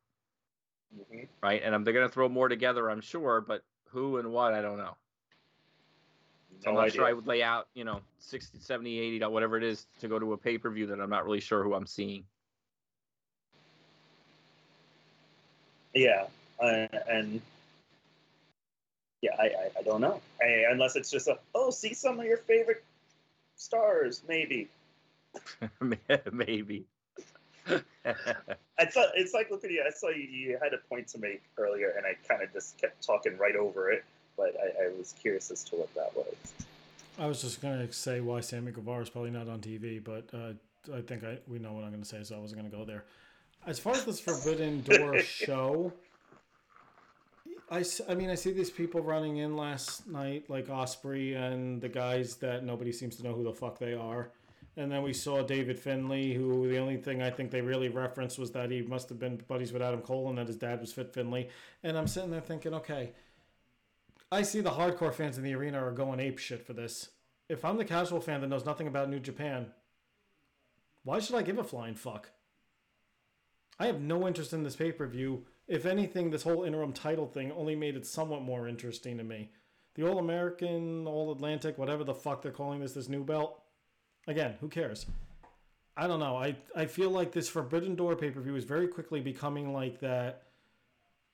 [SPEAKER 5] Mhm.
[SPEAKER 3] right? And I'm, they're going to throw more together, I'm sure, but who and what, I don't know. I'm
[SPEAKER 5] No
[SPEAKER 3] not sure I
[SPEAKER 5] idea.
[SPEAKER 3] would lay out, you know, 60, 70, 80, whatever it is to go to a pay per view that I'm not really sure who I'm seeing.
[SPEAKER 5] Yeah, uh, and yeah, I, I, I don't know. I, unless it's just a oh, see some of your favorite stars, maybe.
[SPEAKER 3] Maybe.
[SPEAKER 5] I thought it's like look. I saw you, you had a point to make earlier, and I kind of just kept talking right over it. But I, I was curious as to what that was.
[SPEAKER 4] I was just gonna say why Sammy Guevara is probably not on TV, but uh, I think I we know what I'm gonna say, so I wasn't gonna go there. As far as this Forbidden Door show, I, I mean I see these people running in last night like Ospreay and the guys that nobody seems to know who the fuck they are, and then we saw David Finlay, who the only thing I think they really referenced was that he must have been buddies with Adam Cole and that his dad was Fit Finlay, and I'm sitting there thinking, okay. I see the hardcore fans in the arena are going ape shit for this. If I'm the casual fan that knows nothing about New Japan, why should I give a flying fuck? I have no interest in this pay per view. If anything, this whole interim title thing only made it somewhat more interesting to me. The All American, All Atlantic, whatever the fuck they're calling this, this new belt. Again, who cares? I don't know. I I feel like this Forbidden Door pay per view is very quickly becoming like that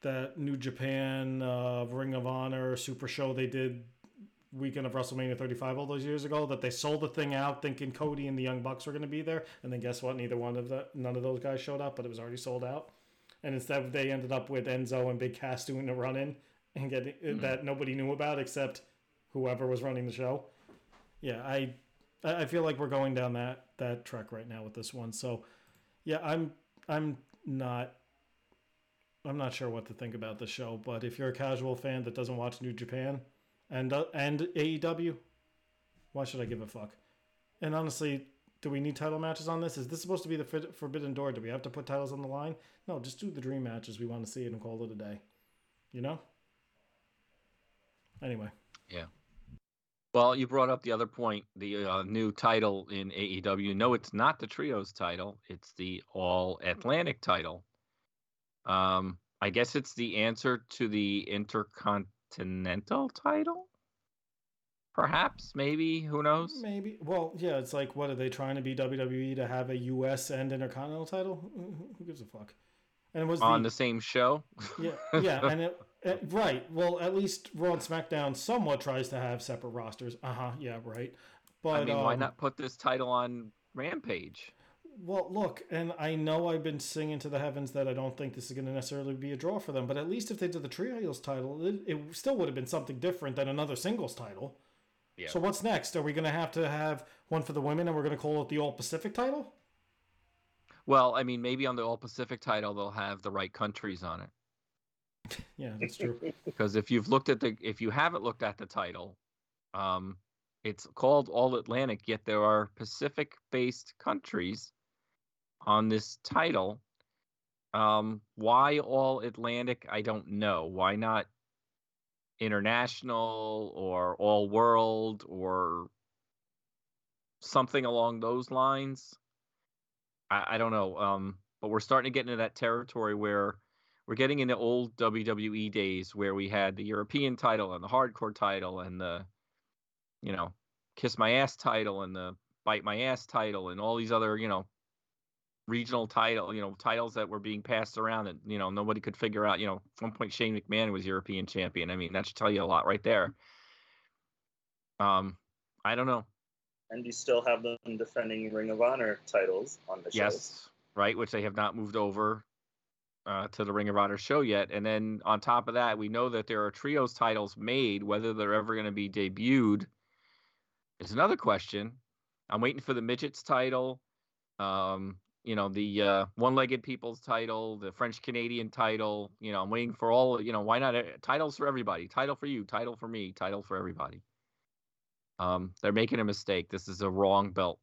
[SPEAKER 4] that New Japan uh, Ring of Honor Super Show they did weekend of WrestleMania 35 all those years ago that they sold the thing out thinking Cody and the Young Bucks were going to be there and then guess what neither one of the none of those guys showed up but it was already sold out and instead they ended up with Enzo and Big Cass doing a run in and getting that nobody knew about except whoever was running the show yeah I I I feel like we're going down that that track right now with this one so yeah I'm I'm not I'm not sure what to think about the show, but if you're a casual fan that doesn't watch New Japan, and uh, and AEW. Why should I give a fuck? And honestly, do we need title matches on this? Is this supposed to be the Forbidden Door? Do we have to put titles on the line? No, just do the dream matches. We want to see it and call it a day. You know. Anyway, Yeah.
[SPEAKER 3] Well, you brought up the other point, the uh, new title in AEW. No, it's not the trios title; it's the All Atlantic title. Um, I guess it's the answer to the Intercontinental title. Perhaps, maybe, who knows?
[SPEAKER 4] maybe. Well, yeah, it's like, what are they trying to be WWE to have a U.S. and Intercontinental title? Who gives a fuck? And it was
[SPEAKER 3] On
[SPEAKER 4] the,
[SPEAKER 3] the same show.
[SPEAKER 4] Yeah, yeah, and it, it- right. Well, at least Raw and SmackDown somewhat tries to have separate rosters. Uh huh. Yeah, right. But
[SPEAKER 3] I mean, why
[SPEAKER 4] um,
[SPEAKER 3] not put this title on Rampage?
[SPEAKER 4] Well, look, and I know I've been singing to the heavens that I don't think this is going to necessarily be a draw for them. But at least if they did the trios title, it, it still would have been something different than another singles title.
[SPEAKER 3] Yeah.
[SPEAKER 4] So what's next? Are we going to have to have one for the women, and we're going to call it the All Pacific title?
[SPEAKER 3] Well, I mean, maybe on the All Pacific title they'll have the right countries on it.
[SPEAKER 4] Yeah, that's true.
[SPEAKER 3] because if you've looked at the if you haven't looked at the title um it's called all atlantic yet there are pacific based countries on this title um why all atlantic i don't know why not international or all world or something along those lines? I, I don't know um but we're starting to get into that territory where we're getting into old WWE days where we had the European title and the hardcore title and the, you know, kiss my ass title and the bite my ass title and all these other, you know, regional title, you know, titles that were being passed around and, you know, nobody could figure out. You know, at one point Shane McMahon was European champion. I mean, that should tell you a lot right there. Um, I don't know.
[SPEAKER 5] And you still have them defending Ring of Honor titles on the show.
[SPEAKER 3] Yes, right, which they have not moved over uh, to the Ring of Honor show yet. And then on top of that, we know that there are trios titles made. Whether they're ever going to be debuted is another question. I'm waiting for the midgets title, um, you know, the uh, one-legged people's title, the French Canadian title. You know, I'm waiting for all. You know, why not uh, titles for everybody? Title for you, title for me, title for everybody. Um, they're making a mistake. This is a wrong belt.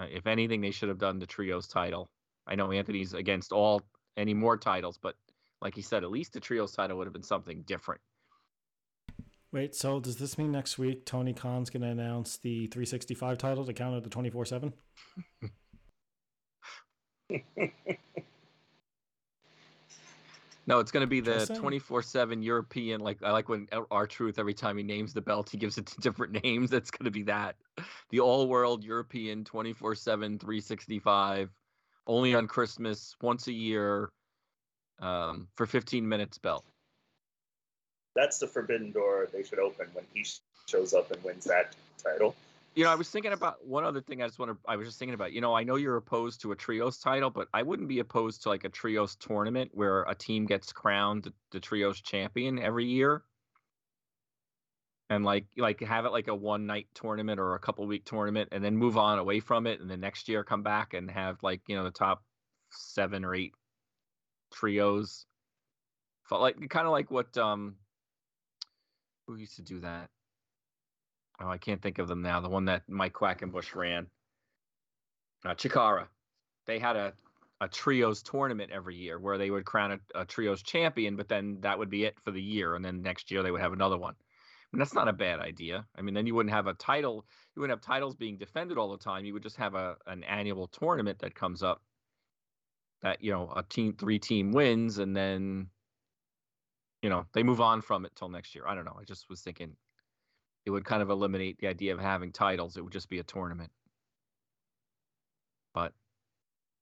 [SPEAKER 3] Uh, if anything, they should have done the trios title. I know Anthony's against all any more titles, but like he said, at least the trios title would have been something different.
[SPEAKER 4] Wait, so does this mean next week Tony Khan's going to announce the 365 title to counter the 24 7?
[SPEAKER 3] No, it's going to be the
[SPEAKER 4] saying.
[SPEAKER 3] 24 7 European. Like, I like when R-Truth, every time he names the belt, he gives it to different names. That's going to be that. The all world European 24 7, 365, only on Christmas, once a year, um, for 15 minutes belt.
[SPEAKER 5] That's the forbidden door they should open when he shows up and wins that title.
[SPEAKER 3] You know, I was thinking about one other thing. I just want to. I was just thinking about. You know, I know you're opposed to a trios title, but I wouldn't be opposed to like a trios tournament where a team gets crowned the, the trios champion every year, and like like have it like a one night tournament or a couple week tournament, and then move on away from it, and then next year come back and have like you know the top seven or eight trios. Felt like kind of like what um who used to do that oh, I can't think of them now. The one that Mike Quackenbush ran, uh, Chikara. They had a a trios tournament every year where they would crown a, a trios champion, but then that would be it for the year, and then next year they would have another one. And that's not a bad idea. I mean, then you wouldn't have a title. You wouldn't have titles being defended all the time. You would just have a an annual tournament that comes up. That you know, a team three team wins, and then you know they move on from it till next year. I don't know. I just was thinking it would kind of eliminate the idea of having titles. It would just be a tournament. But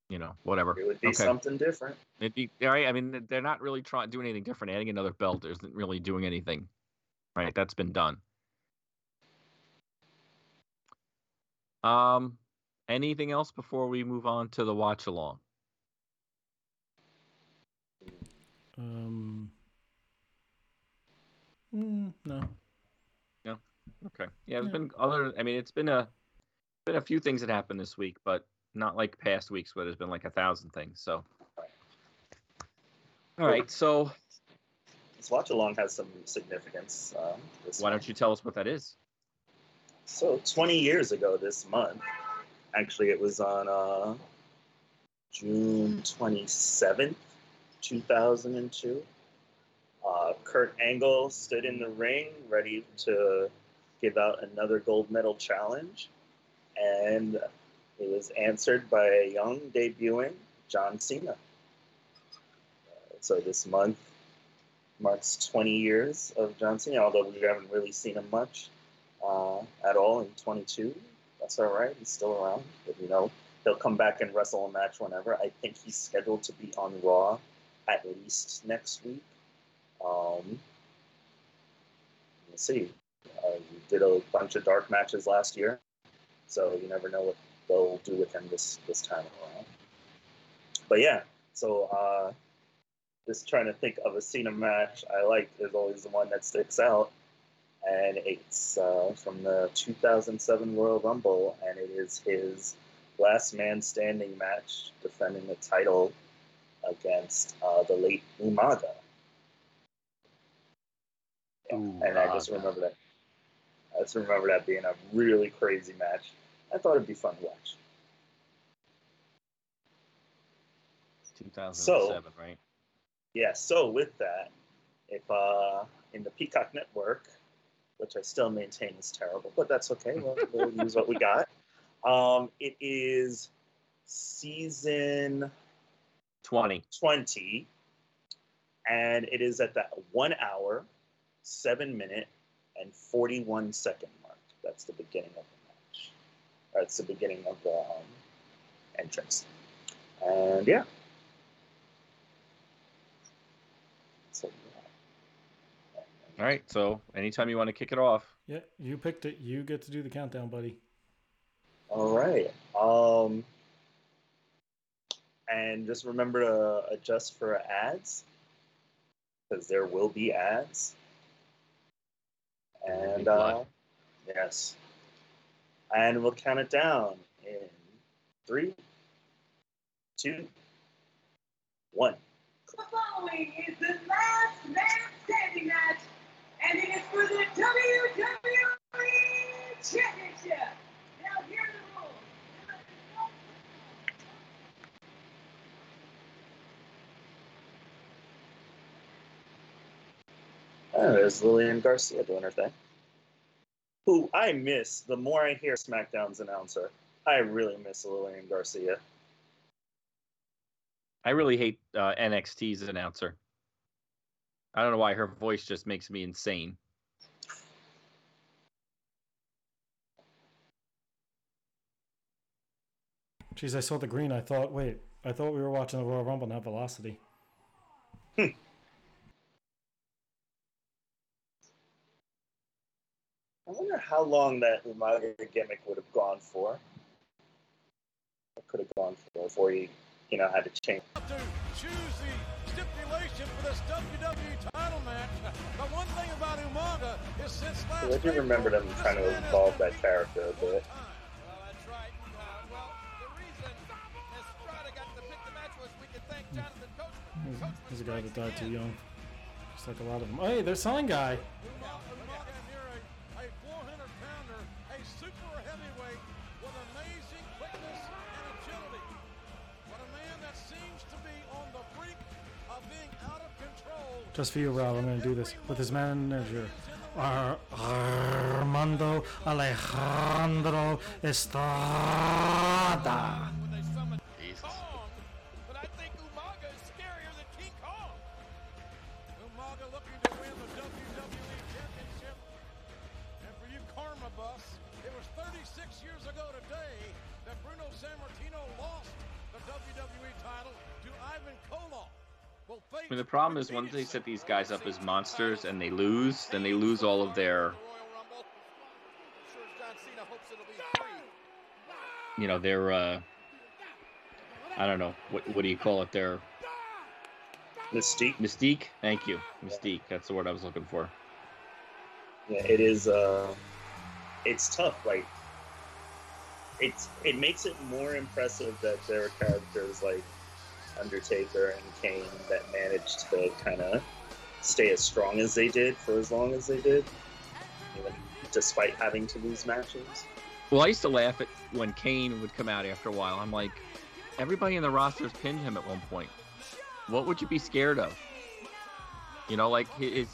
[SPEAKER 3] you know, whatever.
[SPEAKER 5] It would be
[SPEAKER 3] Okay.
[SPEAKER 5] something different.
[SPEAKER 3] It'd be all right. I mean, they're not really trying doing anything different. Adding another belt isn't really doing anything. Right, that's been done. Um, anything else before we move on to the watch along?
[SPEAKER 4] Um, mm, no.
[SPEAKER 3] Okay. Yeah, there's
[SPEAKER 4] Yeah.
[SPEAKER 3] been other. I mean, it's been a been a few things that happened this week, but not like past weeks where there's been like a thousand things. So, all right. So,
[SPEAKER 5] this watch along has some significance. Um,
[SPEAKER 3] Why
[SPEAKER 5] month.
[SPEAKER 3] don't you tell us what that is?
[SPEAKER 5] So 20 years ago this month, actually, it was on uh, June 27th, 2002. Uh, Kurt Angle stood in the ring ready to give out another gold medal challenge, and it was answered by a young debuting John Cena. Uh, so this month marks 20 years of John Cena, although we haven't really seen him much uh, at all in 22. That's all right. He's still around. But, you know, he'll come back and wrestle a match whenever. I think he's scheduled to be on Raw at least next week. Um, let's see. Uh, did a bunch of dark matches last year, so you never know what they'll do with him this this time around. But yeah, so uh, just trying to think of a Cena match I like is always the one that sticks out and it's uh, from the 2007 Royal Rumble, and it is his last man standing match defending the title against uh, the late Umaga. Yeah, and I just remember that. I just remember that being a really crazy match. I thought it'd be fun to watch.
[SPEAKER 3] 2007, right?
[SPEAKER 5] Yeah, so with that, if uh, in the Peacock Network, which I still maintain is terrible, but that's okay. We'll, we'll use what we got. Um, it is season
[SPEAKER 3] 20.
[SPEAKER 5] 20, and it is at that one hour, seven minute, and 41 second mark. That's the beginning of the match. That's the beginning of the um, entrance. And yeah. So, yeah.
[SPEAKER 3] All right. So anytime you want to kick it off,
[SPEAKER 4] Yeah, you picked it. You get to do the countdown, buddy.
[SPEAKER 5] All right. Um, and just remember to adjust for ads because there will be ads.
[SPEAKER 3] There will be
[SPEAKER 5] And uh, yes, and we'll count it down in three, two, one.
[SPEAKER 6] The following is the last man standing match, and it is for the WWE Championship. Now, here are the rules.
[SPEAKER 5] Oh, there's Lillian Garcia doing her thing. Who I miss the more I hear SmackDown's announcer. I really miss Lillian Garcia.
[SPEAKER 3] I really hate uh, NXT's announcer. I don't know why her voice just makes me insane.
[SPEAKER 4] Jeez, I saw the green. I thought, wait, I thought we were watching the Royal Rumble, not Velocity.
[SPEAKER 5] I wonder how long that Umaga gimmick would have gone for. It could have gone for before he, you know, had to change.
[SPEAKER 2] to choose the stipulation for this WWE title match. The one thing about Umaga is since last
[SPEAKER 5] I do remember them trying to evolve that character a bit.
[SPEAKER 2] Well, that's right. Uh, well, the reason Estrada got to pick the match was we could thank Jonathan Coachman.
[SPEAKER 4] He's, he's a guy that died too young. Just like a lot of them. Hey, there's Sign Guy. Just for you, Rob, I'm going to do this with his manager, Ar- Armando Alejandro Estrada.
[SPEAKER 2] I
[SPEAKER 3] mean, the problem is once they set these guys up as monsters and they lose, then they lose all of their, you know, their, uh, I don't know, what, what do you call it? Their
[SPEAKER 5] Mystique.
[SPEAKER 3] mystique? Thank you. Mystique. That's the word I was looking for.
[SPEAKER 5] Yeah, it is. Uh, it's tough. Like, it's it makes it more impressive that there are characters like Undertaker and Kane that managed to kind of stay as strong as they did for as long as they did, even despite having to lose matches.
[SPEAKER 3] Well, I used to laugh at when Kane would come out after a while. I'm like, everybody in the roster's pinned him at one point. What would you be scared of? You know, like his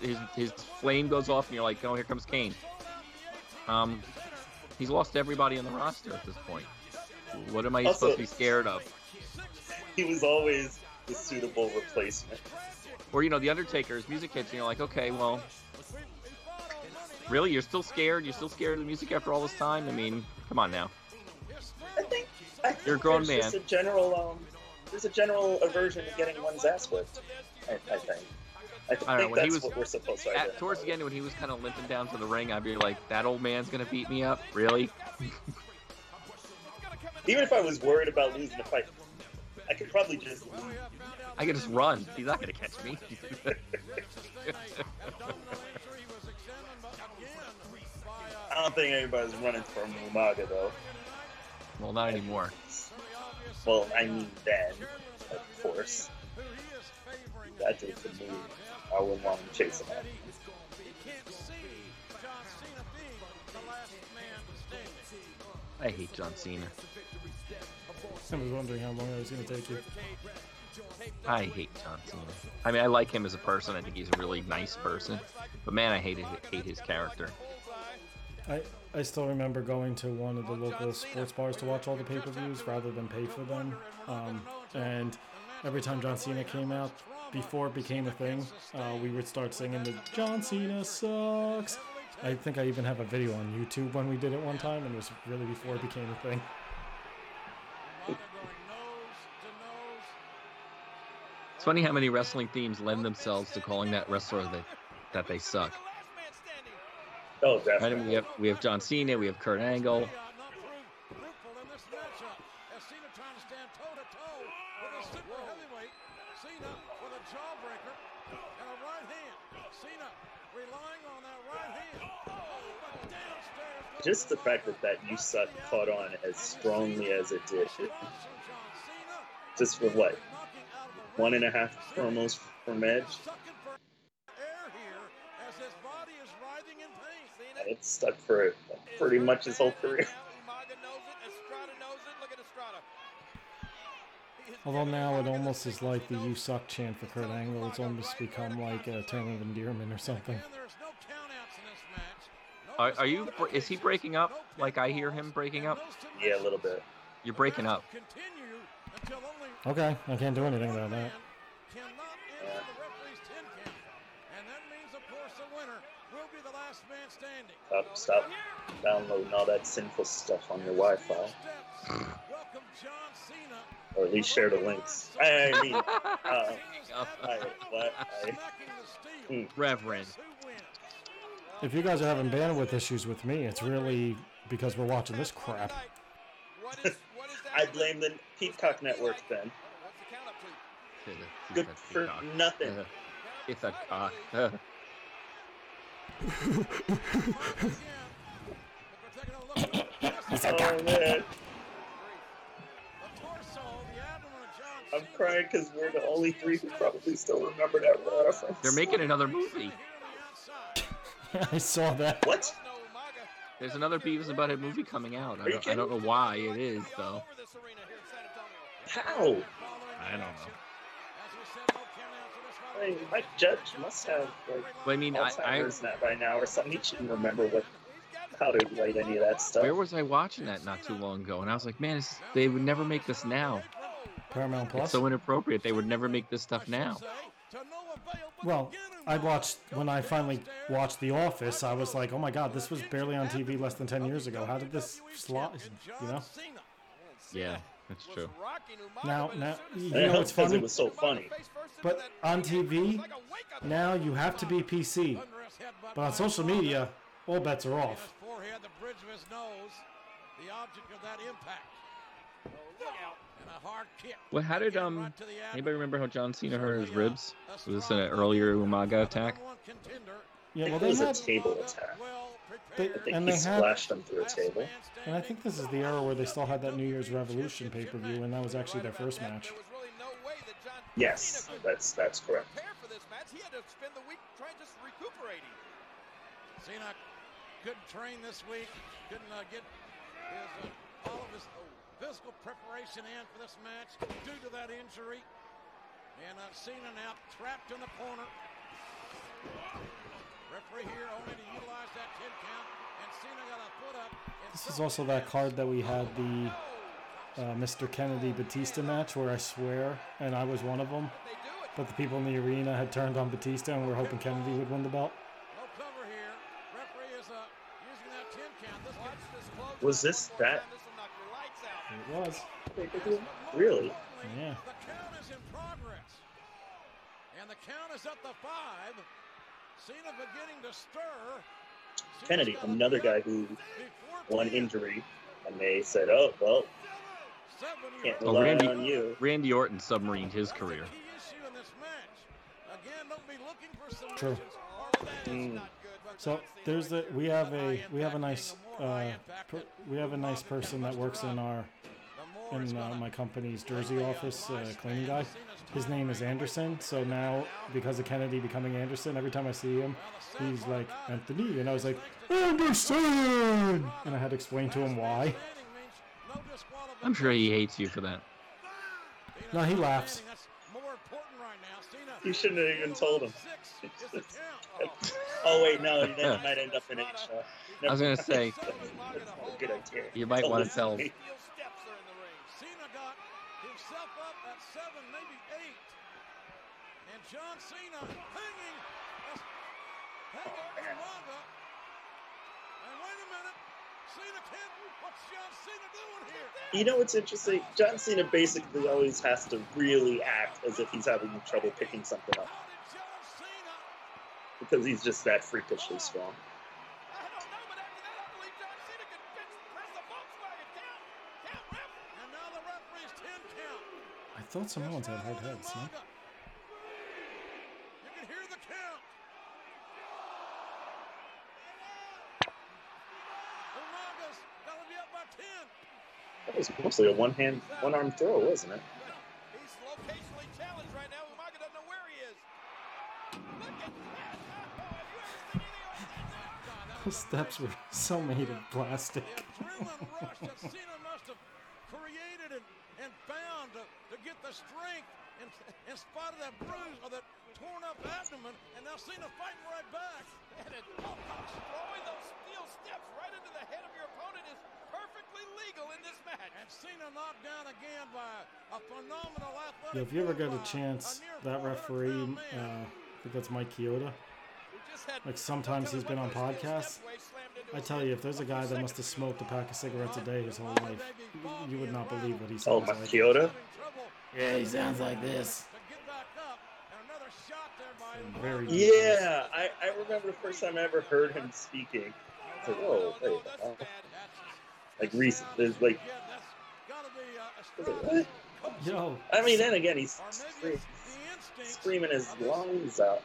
[SPEAKER 3] his his flame goes off, and you're like, oh, here comes Kane. Um, he's lost everybody in the roster at this point. What am I
[SPEAKER 5] Also-
[SPEAKER 3] supposed to be scared of?
[SPEAKER 5] He was always the suitable replacement.
[SPEAKER 3] Or you know, the Undertaker's music hits, and you're like, okay, well, really, you're still scared? You're still scared of the music after all this time? I mean, come on now.
[SPEAKER 5] I think, I think
[SPEAKER 3] You're a grown
[SPEAKER 5] there's just a general um, there's a general aversion to getting one's ass whipped. I, I think. I,
[SPEAKER 3] don't know,
[SPEAKER 5] think
[SPEAKER 3] he
[SPEAKER 5] that's
[SPEAKER 3] was-
[SPEAKER 5] what we're supposed to.
[SPEAKER 3] At, towards the end, when he was kind of limping down to the ring, I'd be like, that old man's gonna beat me up? Really?
[SPEAKER 5] Even if I was worried about losing the fight, I could probably just.
[SPEAKER 3] I could just run. He's not gonna catch me.
[SPEAKER 5] I don't think anybody's running from Umaga though.
[SPEAKER 3] well, not anymore.
[SPEAKER 5] Well, I mean then, of course. That dude could move. I wouldn't want him chasing that.
[SPEAKER 3] I hate John Cena.
[SPEAKER 4] I was wondering how long it was going to take you.
[SPEAKER 3] I hate John Cena. I mean, I like him as a person. I think he's a really nice person. But man, I hate his, hate his character.
[SPEAKER 4] I, I still remember going to one of the local sports bars to watch all the pay per views rather than pay for them. Um, and every time John Cena came out, before it became a thing, uh, we would start singing the John Cena sucks. I think I even have a video on YouTube when we did it one time, and it was really before it became a thing.
[SPEAKER 3] It's funny how many wrestling themes lend themselves to calling that wrestler that, that they suck.
[SPEAKER 5] Oh,
[SPEAKER 3] Right?
[SPEAKER 5] definitely.
[SPEAKER 3] Mean, we have we have John Cena, we have Kurt Angle.
[SPEAKER 5] Just the fact that that you suck caught on as strongly as it did. Just for what? One and a half promos from Edge. And it's stuck for pretty much his whole career.
[SPEAKER 4] Although now it almost is like the "You suck" chant for Kurt Angle. It's almost become like a term of endearment or something.
[SPEAKER 3] Are, are you? Is he breaking up? Like I hear him breaking up?
[SPEAKER 5] Yeah, a little bit.
[SPEAKER 3] You're breaking up.
[SPEAKER 4] Okay, I can't do anything about that.
[SPEAKER 5] Stop, stop. Downloading all that sinful stuff on your Wi-Fi, or at least share the links. I, I mean, uh, I, what? I,
[SPEAKER 3] Reverend.
[SPEAKER 4] If you guys are having bandwidth issues with me, it's really because we're watching this crap.
[SPEAKER 5] I blame the Peacock Network then. Good for nothing.
[SPEAKER 3] It's a cock. Uh,
[SPEAKER 5] Oh man, I'm crying because we're the only three who probably still remember that reference.
[SPEAKER 3] they're making another movie.
[SPEAKER 4] I saw that.
[SPEAKER 5] what?
[SPEAKER 3] There's another Beavis and Butthead movie coming out. I don't, I don't know why it is though.
[SPEAKER 5] How?
[SPEAKER 3] I don't know.
[SPEAKER 5] I mean, Mike Judge must have like
[SPEAKER 3] But I mean, I, I
[SPEAKER 5] Alzheimer's now by now or something. He shouldn't remember what how to write any of that stuff.
[SPEAKER 3] where was I watching that not too long ago? And I was like, man, they would never make this now.
[SPEAKER 4] Paramount Plus.
[SPEAKER 3] It's so inappropriate. They would never make this stuff now.
[SPEAKER 4] Well, I watched when I finally watched The Office. I was like, oh my god, this was barely on TV less than ten years ago. How did this slot? You know.
[SPEAKER 3] Yeah, that's true.
[SPEAKER 4] Now, now you know it's funny,
[SPEAKER 5] it was so funny.
[SPEAKER 4] but on TV now you have to be PC. But on social media, all bets are off.
[SPEAKER 2] The bridge of his nose, the object of that impact. And a hard kick.
[SPEAKER 3] Well, how did um
[SPEAKER 2] Right to the abdomen.
[SPEAKER 3] anybody remember how John Cena hurt his ribs? Was this an earlier Umaga attack?
[SPEAKER 2] Number one contender.
[SPEAKER 4] Yeah, well
[SPEAKER 5] think it
[SPEAKER 4] they
[SPEAKER 5] was a table attack.
[SPEAKER 2] Well
[SPEAKER 4] they.
[SPEAKER 5] I think
[SPEAKER 4] and
[SPEAKER 5] he
[SPEAKER 4] they had,
[SPEAKER 5] splashed him through a table.
[SPEAKER 4] and I think this is the era where they still had that New Year's Revolution pay per view, and that was actually their first match.
[SPEAKER 2] There was really no way that John
[SPEAKER 5] Yes, that's that's correct.
[SPEAKER 2] Prepare for this match. He had to spend the week trying just recuperating. Cena couldn't train this week. Couldn't uh, get his uh, all of his oh, physical preparation in for this match due to that injury. And uh, Cena now trapped in the corner. Referee here only to utilize that 10 count. And Cena got a foot up.
[SPEAKER 4] This is also that card that we had the uh, Mr. Kennedy Batista match where I swear, and I was one of them,
[SPEAKER 2] They
[SPEAKER 4] but the people in the arena had turned on Batista and were hoping Kennedy would win the belt.
[SPEAKER 2] No cover here. Referee is uh, using that 10 count. This Watch this close
[SPEAKER 5] Was this that-
[SPEAKER 2] time. This will knock your lights out.
[SPEAKER 4] It was.
[SPEAKER 5] Really?
[SPEAKER 4] Yeah.
[SPEAKER 2] The count is in progress. And the count is at the five. Cena beginning to stir.
[SPEAKER 5] Kennedy, another guy who
[SPEAKER 2] before
[SPEAKER 5] one injury, and they said, "Oh well,
[SPEAKER 2] Seven,
[SPEAKER 5] can't
[SPEAKER 2] you
[SPEAKER 3] Oh, Randy-
[SPEAKER 5] on you."
[SPEAKER 3] Randy Orton submarined his career.
[SPEAKER 2] key issue in this match. Again, don't be looking for solutions.
[SPEAKER 4] True.
[SPEAKER 2] All of that is
[SPEAKER 5] Mm.
[SPEAKER 2] Not good, but
[SPEAKER 4] So there's the we have a we have a nice
[SPEAKER 2] getting the more high
[SPEAKER 4] uh, per, we have a nice person that works in our
[SPEAKER 2] The more it's
[SPEAKER 4] in uh, my company's Jersey office, uh, cleaning guy. His name is. Anderson. So now, because of Kennedy becoming Anderson, every time I see him, he's like Anthony, and I was like Anderson, and I had to explain to him why.
[SPEAKER 3] I'm sure he hates you for that.
[SPEAKER 4] No, he laughs.
[SPEAKER 5] You shouldn't have even told him. Oh wait, no, then it might end up in HR.
[SPEAKER 3] I was gonna say,
[SPEAKER 5] Good idea.
[SPEAKER 3] you might want to tell.
[SPEAKER 5] me.
[SPEAKER 2] Steel steps are in the ring. Cena got himself up at seven, maybe eight. And John Cena hanging. Hanging Umaga. And wait a minute. Cena can't. What's John Cena doing here?
[SPEAKER 5] You know what's interesting? John Cena basically always has to really act as if he's having trouble picking something up
[SPEAKER 2] How did John Cena?
[SPEAKER 5] because he's just that freakishly strong.
[SPEAKER 2] I don't know, but after that, I believe John Cena could fix, press the Volkswagen. Count, count, ref. And now the referee's 10 count.
[SPEAKER 4] I thought Samoans had hard heads. No?
[SPEAKER 2] You can hear the count. Umaga's got to be up by 10.
[SPEAKER 5] That was mostly a one-hand, one-arm throw, wasn't it?
[SPEAKER 2] He's locationally challenged right now. Umaga doesn't know where he is. Look at that. Oh, have you ever seen anything like that? God, that
[SPEAKER 4] The
[SPEAKER 2] was
[SPEAKER 4] steps were so made of plastic.
[SPEAKER 2] the adrenaline rush that Cena must have created and, and found to, to get the strength in, in spite of that bruise or that torn up abdomen. And now Cena fighting right back. And it, oh, throwing those steel steps right into the head of your opponent is perfectly legal in this match. And Cena knocked down again by a phenomenal athletic.
[SPEAKER 4] Yeah, if you ever get a chance,
[SPEAKER 2] near
[SPEAKER 4] that referee, uh. I think that's Mike Chioda.
[SPEAKER 2] who just had
[SPEAKER 4] Like sometimes he's been on podcasts. I tell you, if there's a guy that must have smoked a pack of cigarettes a day his whole life, you would not believe what he
[SPEAKER 5] Oh,
[SPEAKER 4] sounds
[SPEAKER 5] my
[SPEAKER 4] like.
[SPEAKER 5] Kyoto?
[SPEAKER 4] Yeah, he sounds like this. Very deep
[SPEAKER 5] Yeah, I, I remember the first time I ever heard him speaking. It's like, whoa, wait, uh, like recent. There's like, was what?
[SPEAKER 4] Yo,
[SPEAKER 5] I mean, then again, he's scream, screaming his lungs out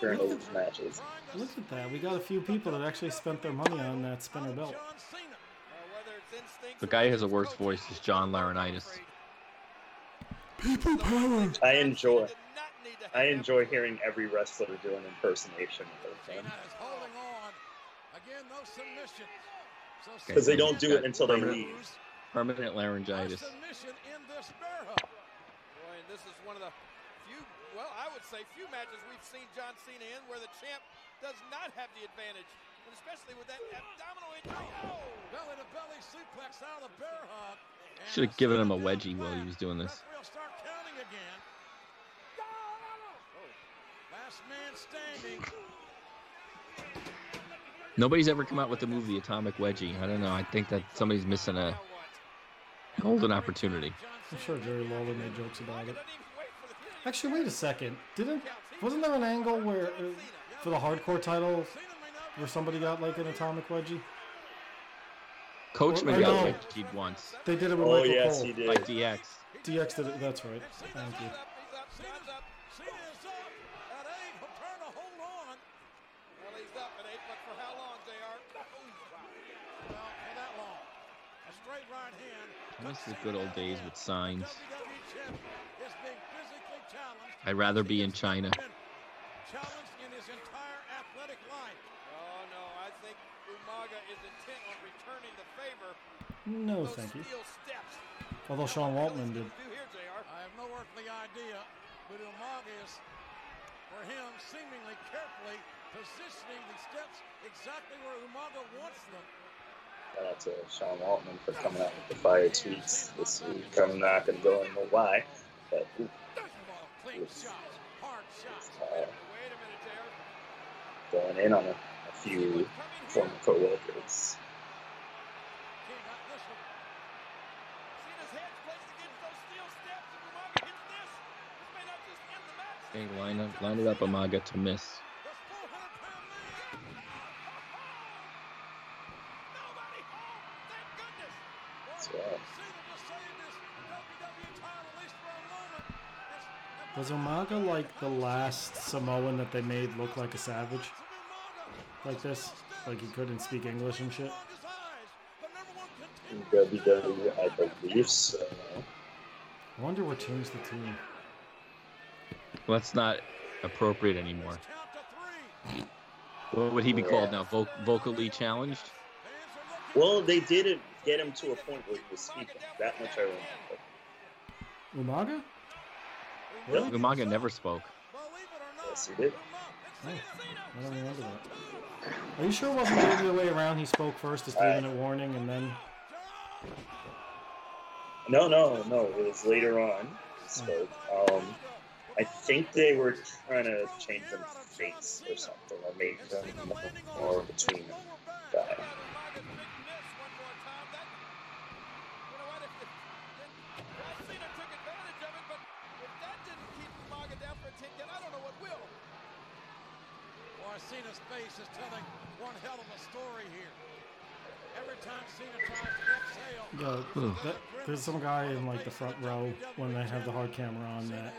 [SPEAKER 5] during those matches.
[SPEAKER 4] look at that. We got a few people that actually spent their money on that spinner belt.
[SPEAKER 3] The guy who has a worse voice is John Laurinaitis.
[SPEAKER 4] People power.
[SPEAKER 5] I enjoy, I enjoy hearing every wrestler do an impersonation of him
[SPEAKER 2] holding on. Again, no submissions. So
[SPEAKER 5] because they don't do it until they
[SPEAKER 3] permanent-
[SPEAKER 5] leave.
[SPEAKER 3] Permanent laryngitis.
[SPEAKER 2] this. Boy, and this is one of the few, well, I would say few matches we've seen John Cena in where the champ does not have the advantage. And especially with that abdominal injury. Oh! Belly to belly suplex out of the bear hug.
[SPEAKER 3] Should have given him a wedgie while he was doing this.
[SPEAKER 2] Referee will start counting again. Last man standing.
[SPEAKER 3] Nobody's ever come out with the move the Atomic Wedgie. I don't know. I think that somebody's missing a golden opportunity.
[SPEAKER 4] I'm sure Jerry Lawler made jokes about it. Actually, wait a second. Didn't wasn't there an angle where uh, for the hardcore title where somebody got like an atomic wedgie?
[SPEAKER 3] Coachman
[SPEAKER 4] I
[SPEAKER 3] got
[SPEAKER 4] know.
[SPEAKER 3] once
[SPEAKER 4] They did it with
[SPEAKER 5] Oh
[SPEAKER 4] Michael
[SPEAKER 5] yes,
[SPEAKER 4] Cole.
[SPEAKER 5] he
[SPEAKER 3] by
[SPEAKER 5] did.
[SPEAKER 3] DX.
[SPEAKER 4] DX did it. That's right. Thank you.
[SPEAKER 2] Cena's up. Cena's up at eight. He'll trying to hold on. Well, he's up at eight, but for how long, JR? Ooh, wow. Well, for that long. A straight right hand.
[SPEAKER 3] I miss the good old days with signs.
[SPEAKER 2] Is being physically
[SPEAKER 3] I'd rather be in China.
[SPEAKER 2] Challenged in his entire athletic life. Oh no, I think Umaga is intent on returning the favor.
[SPEAKER 4] No, thank you.
[SPEAKER 2] steps.
[SPEAKER 4] Although Sean Waltman did.
[SPEAKER 2] Do here, JR. I have no earthly idea, but Umaga is, for him, seemingly carefully positioning the steps exactly where Umaga wants them.
[SPEAKER 5] Shout out to Sean Waltman for coming out with the fire tweets this week. I'm not going to go into why, but. Uh, going in on a, a few former co-workers.
[SPEAKER 2] King got this one. Cena's head's placed against those steel steps, and Umaga hits this. This may not just end the match.
[SPEAKER 3] Hey, line up, line it up, Umaga to miss.
[SPEAKER 2] This 400-pound man. Nobody home. Thank goodness.
[SPEAKER 5] That's
[SPEAKER 2] Boy,
[SPEAKER 5] right.
[SPEAKER 2] Cena just saved his WWE title at least for a moment. It's-
[SPEAKER 4] Was Umaga like the last Samoan that they made look like a savage? Like this? Like he couldn't speak English and shit?
[SPEAKER 5] In WWE, I believe so.
[SPEAKER 4] I wonder what changed the team.
[SPEAKER 3] Well, that's not appropriate anymore. What would he be called now? Vo- vocally challenged?
[SPEAKER 5] Well, they didn't get him to a point where he was speaking. That much I remember.
[SPEAKER 4] Umaga?
[SPEAKER 5] Really?
[SPEAKER 3] Umaga never spoke.
[SPEAKER 5] Yes, he did.
[SPEAKER 4] Oh, I don't remember that. Are you sure it wasn't the other way around? He spoke first, a three
[SPEAKER 5] Uh,
[SPEAKER 4] minute warning, and then.
[SPEAKER 5] No, no, no. It was later on. He spoke. Um, I think they were trying to change them face or something, or make them more between guy.
[SPEAKER 2] Boy, Cena's face is telling one hell of a story here. Every time Cena tries to exhale,
[SPEAKER 4] Yeah, that, there's some guy in like the front row when they have the hard camera on that.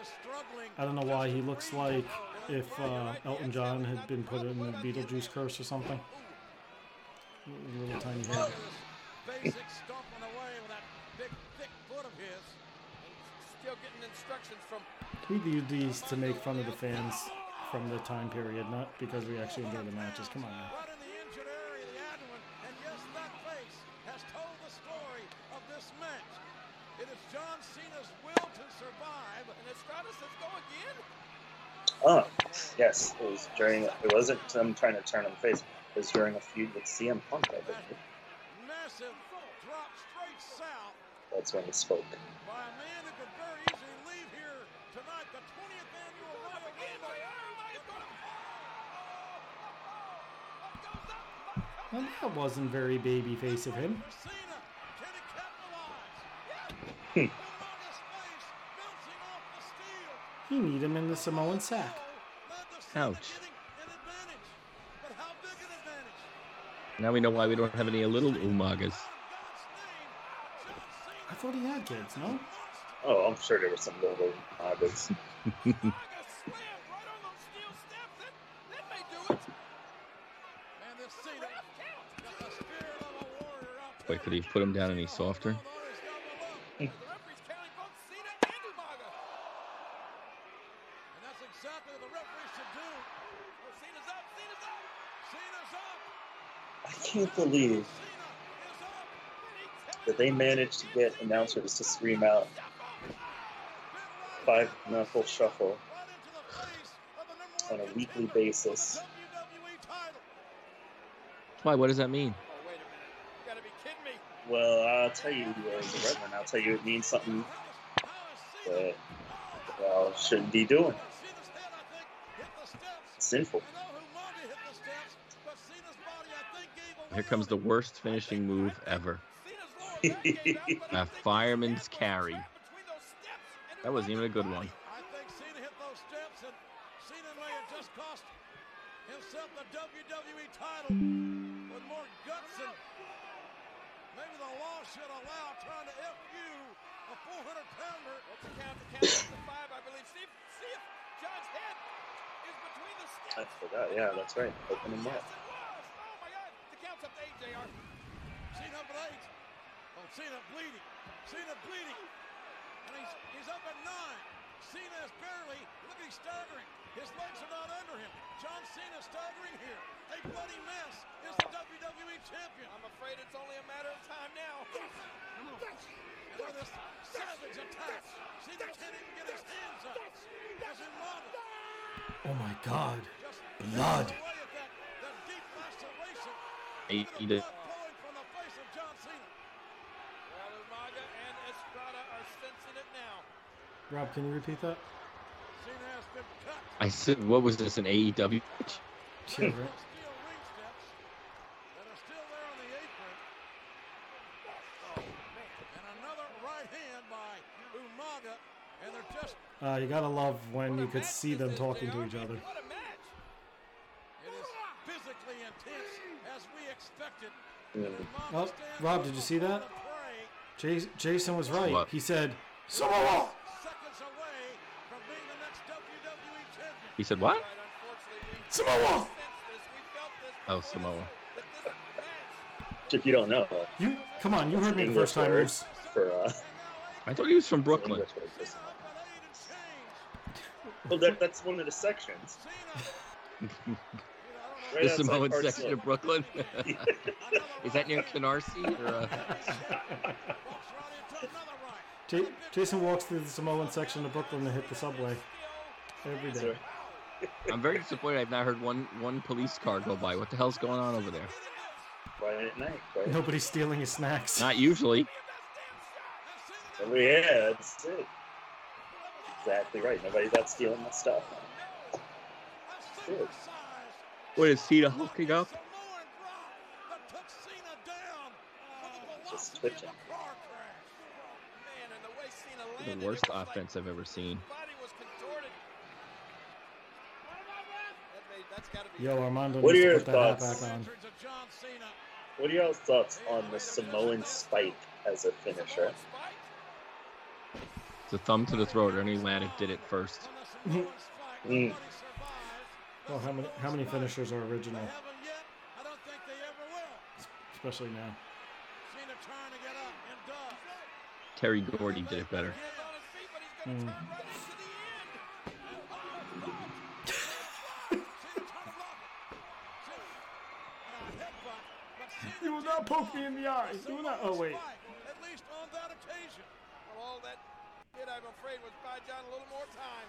[SPEAKER 4] I don't know why he looks like if uh, Elton John had been put in the Beetlejuice curse or something. Little tiny head.
[SPEAKER 2] Basic stomping away with that big, thick foot of his. Still getting instructions from
[SPEAKER 4] We do these to make fun of the fans from the time period, not because we actually enjoy the matches. Come on now.
[SPEAKER 2] right in the injured area the abdomen. And yes, that face has told the story of this match. It is John Cena's will to survive. And Estrada says go again?
[SPEAKER 5] Oh, yes. It was during. It wasn't them trying to turn him face. It was during a feud with CM Punk. I believe.
[SPEAKER 2] Massive drop straight south
[SPEAKER 5] That's when he spoke.
[SPEAKER 2] by a man who could very easily leave here tonight, the 20th annual Royal Rumble.
[SPEAKER 4] Well, that wasn't very babyface of him.
[SPEAKER 2] For Cena, can he capitalize?
[SPEAKER 5] Hmm.
[SPEAKER 2] Umaga's face bouncing off the steel.
[SPEAKER 4] He need him in the Samoan sack.
[SPEAKER 2] Led to Cena
[SPEAKER 3] Ouch.
[SPEAKER 2] getting an advantage. But how big an advantage?
[SPEAKER 3] Now we know why we don't have any little Umagas.
[SPEAKER 4] I thought he had kids, no?
[SPEAKER 5] Oh, I'm sure there were some little Umagas.
[SPEAKER 3] Wait, could he put him down any softer?
[SPEAKER 5] I can't believe that they managed to get announcers to scream out five knuckle shuffle on a weekly basis.
[SPEAKER 3] Why? What does that mean?
[SPEAKER 2] Wait a minute. You gotta be kidding me.
[SPEAKER 5] Well, I'll tell you, uh, a Redman, I'll tell you it means something that y'all shouldn't be doing. Sinful.
[SPEAKER 3] Here comes the worst finishing move ever. A fireman's carry. That wasn't even a good one.
[SPEAKER 5] Right. Open him up.
[SPEAKER 2] Oh my God. The count's up to eight, JR. Cena up at eight. Oh, Cena bleeding. Cena bleeding. And he's, he's up at nine. Cena is barely, look he's staggering. His legs are not under him. John Cena staggering here. A bloody mess is the WWE champion. I'm afraid it's only a matter of time now. And with this savage attack, Cena can't even get his hands up. As Umaga
[SPEAKER 4] Oh my God.
[SPEAKER 2] Just
[SPEAKER 4] Blood.
[SPEAKER 2] away at that, that deep laceration.
[SPEAKER 3] He, he did.
[SPEAKER 2] blood flowing from the face of John Cena. Well, Umaga and Estrada are sensing it now.
[SPEAKER 4] Rob, can you repeat that?
[SPEAKER 2] Cena has been cut.
[SPEAKER 3] I said, what was this, an AEW match?
[SPEAKER 4] Yeah, right.
[SPEAKER 2] Steel ring steps that are still there on the apron. Oh. And another right hand by Umaga. And they're just
[SPEAKER 4] Uh, you gotta love when you could see them talking to each other.
[SPEAKER 2] What a match! It is physically intense as we expected.
[SPEAKER 5] Mm.
[SPEAKER 4] Oh, Rob, did you see that?
[SPEAKER 2] on the prey,
[SPEAKER 4] Jas- Jason was right.
[SPEAKER 3] What?
[SPEAKER 4] He said, Samoa!
[SPEAKER 2] Seconds away from being the next WWE champion.
[SPEAKER 3] He said, what?
[SPEAKER 2] Right, unfortunately, we
[SPEAKER 4] Samoa!
[SPEAKER 2] sensed this. We felt this
[SPEAKER 3] Oh, Samoa.
[SPEAKER 2] that this match
[SPEAKER 5] If you don't know,
[SPEAKER 4] You come on, you heard me the first time.
[SPEAKER 5] word for uh,
[SPEAKER 3] I thought he was from Brooklyn.
[SPEAKER 5] English Well, that, that's one of the sections. Right
[SPEAKER 3] the
[SPEAKER 5] outside
[SPEAKER 3] Samoan
[SPEAKER 5] Park
[SPEAKER 3] section
[SPEAKER 5] Slope.
[SPEAKER 3] of Brooklyn. Is that near Canarsie? Or, uh...
[SPEAKER 4] Ja- Jason walks through the Samoan section of Brooklyn to hit the subway every day.
[SPEAKER 3] I'm very disappointed. I've not heard one one police car go by. What the hell's going on over there?
[SPEAKER 5] Friday at night, right?
[SPEAKER 4] Nobody's stealing his snacks.
[SPEAKER 3] Not usually.
[SPEAKER 5] Oh, yeah, that's it. Exactly right. Nobody's out stealing my stuff. Good.
[SPEAKER 3] What is Cena hooking up?
[SPEAKER 5] Just twitching.
[SPEAKER 3] The worst offense I've ever seen.
[SPEAKER 4] Yo, Armando
[SPEAKER 5] What are your
[SPEAKER 4] put that hat
[SPEAKER 5] thoughts?
[SPEAKER 4] back on.
[SPEAKER 5] What are y'all's thoughts on the Samoan spike as a finisher?
[SPEAKER 3] It's a thumb to the throat. Ernie Latic did it first.
[SPEAKER 5] Mm.
[SPEAKER 4] Well, how many how many finishers are original,
[SPEAKER 2] Haven't yet. I don't think they ever will.
[SPEAKER 4] especially now?
[SPEAKER 2] Cena trying to get up and does.
[SPEAKER 3] Terry Gordy did it better.
[SPEAKER 2] He is on his feet, but he's gonna
[SPEAKER 4] Mm.
[SPEAKER 2] turn right into the end. Cena trying to block it. Cena- and a headbutt, but Cena
[SPEAKER 4] You will not poke me in the eye.
[SPEAKER 2] the
[SPEAKER 4] Do not. Oh wait.
[SPEAKER 2] At least on that occasion. Well, all that did, I'm afraid, was buy John a little more time.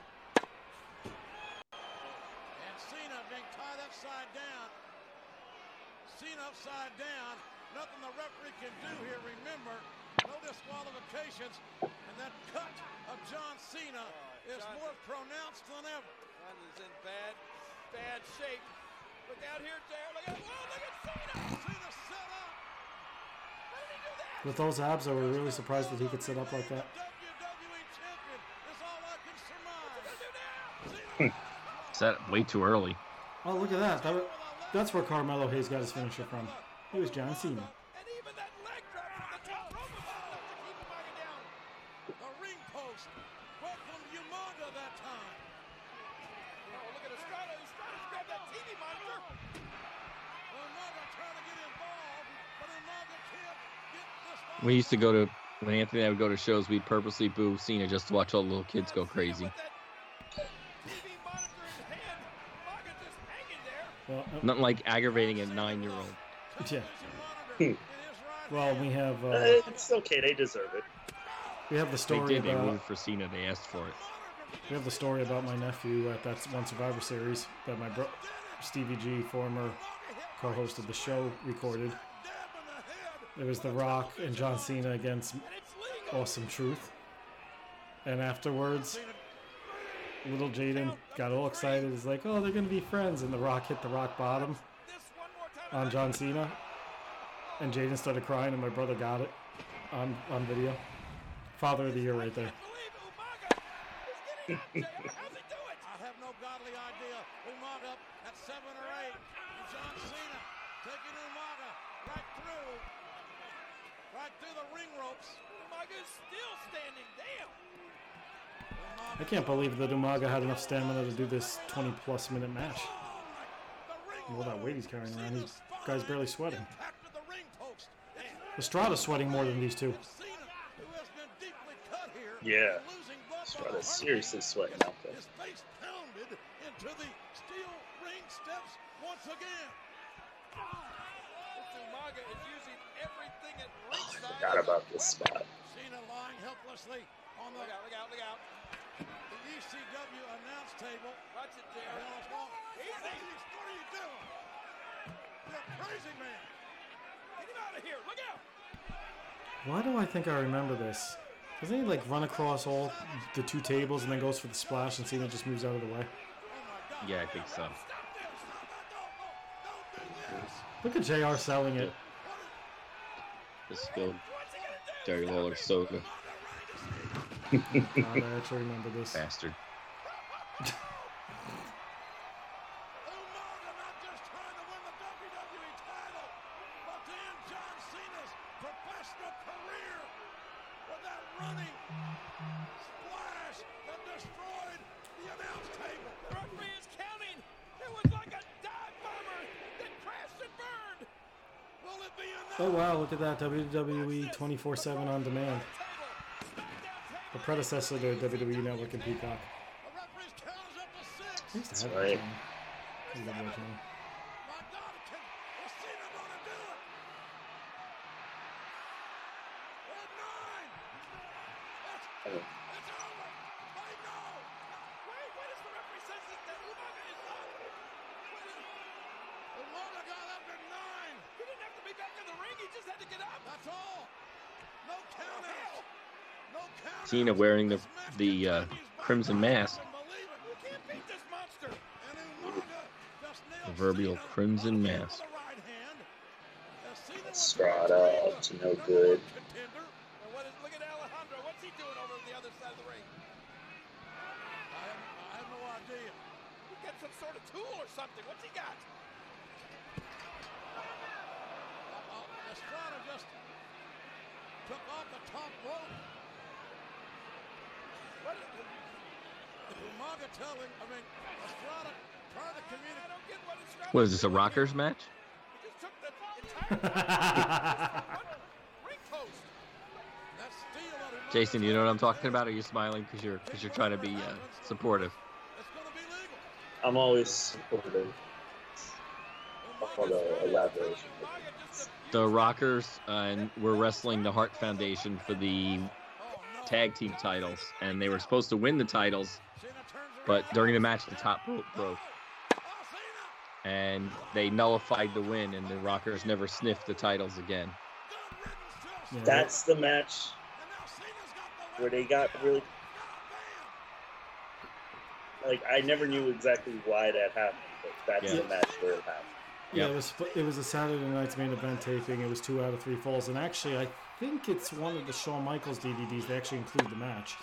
[SPEAKER 2] And Cena being tied upside down. Cena upside down. Nothing the referee can do here. Remember, no disqualifications. And that cut of John Cena oh, is more pronounced than ever. John is in bad, bad shape. Look out here, Jared. Look at, whoa, oh, look at Cena. Cena set up. How did he do that?
[SPEAKER 4] With those abs, I was really surprised that he could sit up like that.
[SPEAKER 2] WWE champion is all I can surmise.
[SPEAKER 3] Is that way too early?
[SPEAKER 4] Oh, look at that. that that's where Carmelo Hayes got his finisher from. He was John Cena.
[SPEAKER 2] And even that leg drop from top rope was not enough to keep Umaga down. The ring post welcomed Umaga that time. Look at Estrada. Estrada's grabbed that TV monitor. Umaga trying to get involved, but Umaga can't get this
[SPEAKER 3] We used to go to when Anthony and I would go to shows. We'd purposely boo Cena just to watch all the little kids go crazy.
[SPEAKER 2] With that TV monitor in hand, Umaga just hanging there.
[SPEAKER 4] Well, uh,
[SPEAKER 3] Nothing like aggravating a nine-year-old.
[SPEAKER 4] yeah.
[SPEAKER 2] In his right
[SPEAKER 4] Well, we have
[SPEAKER 5] Uh,
[SPEAKER 4] uh,
[SPEAKER 5] it's okay. They deserve it.
[SPEAKER 4] we have the story.
[SPEAKER 3] They
[SPEAKER 4] story
[SPEAKER 3] did. They
[SPEAKER 4] about
[SPEAKER 3] for Cena. They asked for it.
[SPEAKER 4] we have the story about my nephew at that one Survivor Series that my bro Stevie G, former co-host of the show, recorded. It was The Rock and John Cena against Awesome Truth. And afterwards, little Jaden got all excited. He's like, "Oh, they're gonna be friends!" And The Rock hit the rock bottom on John Cena, and Jaden started crying, and my brother got it on on video. Father of the year, right there.
[SPEAKER 2] I have no godly idea. Umaga at seven or eight. John Cena taking Umaga right through. Right through the ring ropes. Umaga is still standing. Damn.
[SPEAKER 4] I can't believe that Umaga had enough stamina to do this 20 plus minute match. All that weight he's carrying around, he's guy's barely sweating.
[SPEAKER 2] Impacted the ring
[SPEAKER 4] Estrada's sweating more than these two.
[SPEAKER 2] Cena, who has been deeply cut here,
[SPEAKER 5] Yeah.
[SPEAKER 2] and losing blood up
[SPEAKER 5] Strata
[SPEAKER 2] on a
[SPEAKER 5] seriously sweating out there.
[SPEAKER 2] His face pounded into the steel ring steps once again. Umaga is using everything at ringside.
[SPEAKER 5] Forgot
[SPEAKER 2] as a
[SPEAKER 5] about this spot.
[SPEAKER 2] Cena lying helplessly on the look out, look out, look out. The ECW announce table. Watch it there. Easy. What are you doing? You're a crazy man. Get him out of here. Look out.
[SPEAKER 4] Why do I think I remember this? Doesn't he like run across all the two tables and then goes for the splash and Cena just moves out of the way?
[SPEAKER 2] Oh my God.
[SPEAKER 3] Yeah, I think so.
[SPEAKER 2] Stop this. Stop that. Don't, don't, don't do this.
[SPEAKER 4] Look at JR selling it.
[SPEAKER 3] This is good.
[SPEAKER 2] What's he gonna?
[SPEAKER 3] Jerry Lawler soda.
[SPEAKER 4] God, I actually remember this.
[SPEAKER 3] Bastard.
[SPEAKER 2] Umaga not just trying to win the WWE title, but to end John Cena's professional career with that running splash that destroyed the announce table. The referee is counting. It was like a dive bomber that crashed and burned. Will it be enough?
[SPEAKER 4] Oh wow, look at that WWE 24/7 on demand. The predecessor to WWE Network and Peacock.
[SPEAKER 2] The referee's count is up to.
[SPEAKER 4] I used to have
[SPEAKER 5] right.
[SPEAKER 4] that channel. I used to have that channel.
[SPEAKER 2] My God, can, is Cena gonna do it? We're at nine. It's, it's over. I know. Wait, wait, is the referee says that, that is up. Wait, got up to nine. He didn't have to be back in the ring. He just had to get up. That's all. No count out. No count
[SPEAKER 3] Cena wearing the the uh, crimson mask. Proverbial crimson mask.
[SPEAKER 5] Strata to no good.
[SPEAKER 2] number one contender. And what is, look at Alejandro. What's he doing over on the other side of the ring? I have, I have no idea. He got some sort of tool or something. What's he got? Uh-oh. Estrada just took off the top rope. What is Umaga telling, I mean, Estrada trying to communicate. I don't get what Estrada
[SPEAKER 3] What is this, a Rockers match?
[SPEAKER 2] He just took the entire ring post. That steel that Umaga
[SPEAKER 3] Jason, you know what I'm talking about? Are you smiling because you're because you're trying to be uh, supportive?
[SPEAKER 2] It's gonna be legal.
[SPEAKER 5] I'm always supportive. For the elaboration.
[SPEAKER 3] The Rockers uh, and were wrestling the Hart Foundation for the tag team titles, and they were supposed to win the titles, but during the match, the top rope broke, and they nullified the win, and the Rockers never sniffed the titles again.
[SPEAKER 4] Yeah,
[SPEAKER 5] That's the match where they got really like I never knew exactly why that happened, but that's
[SPEAKER 3] Yeah.
[SPEAKER 5] the match where it happened.
[SPEAKER 4] Yeah,
[SPEAKER 3] Yep.
[SPEAKER 4] it was it was a Saturday night's main event taping. It was two out of three falls, and actually, I think it's one of the Shawn Michaels DVDs. They actually include the match,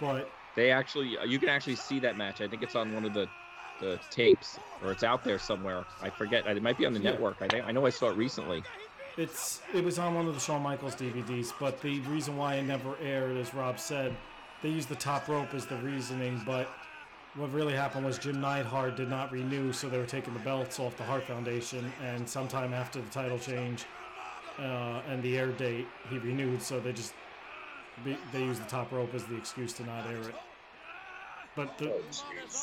[SPEAKER 4] but
[SPEAKER 3] They actually, uh, you can actually see that match. I think it's on one of the the tapes, or it's out there somewhere. I forget. It might be on the
[SPEAKER 4] Yeah.
[SPEAKER 3] network. I think I know I saw it recently.
[SPEAKER 4] it's it was on one of the Shawn Michaels DVDs. But the reason why it never aired, as Rob said, they used the top rope as the reasoning, but. What really happened was Jim Neidhart did not renew, so they were taking the belts off the Hart Foundation. And sometime after the title change uh, and the air date, he renewed. So they just they they used the top rope as the excuse to not air it. But the
[SPEAKER 5] Oh,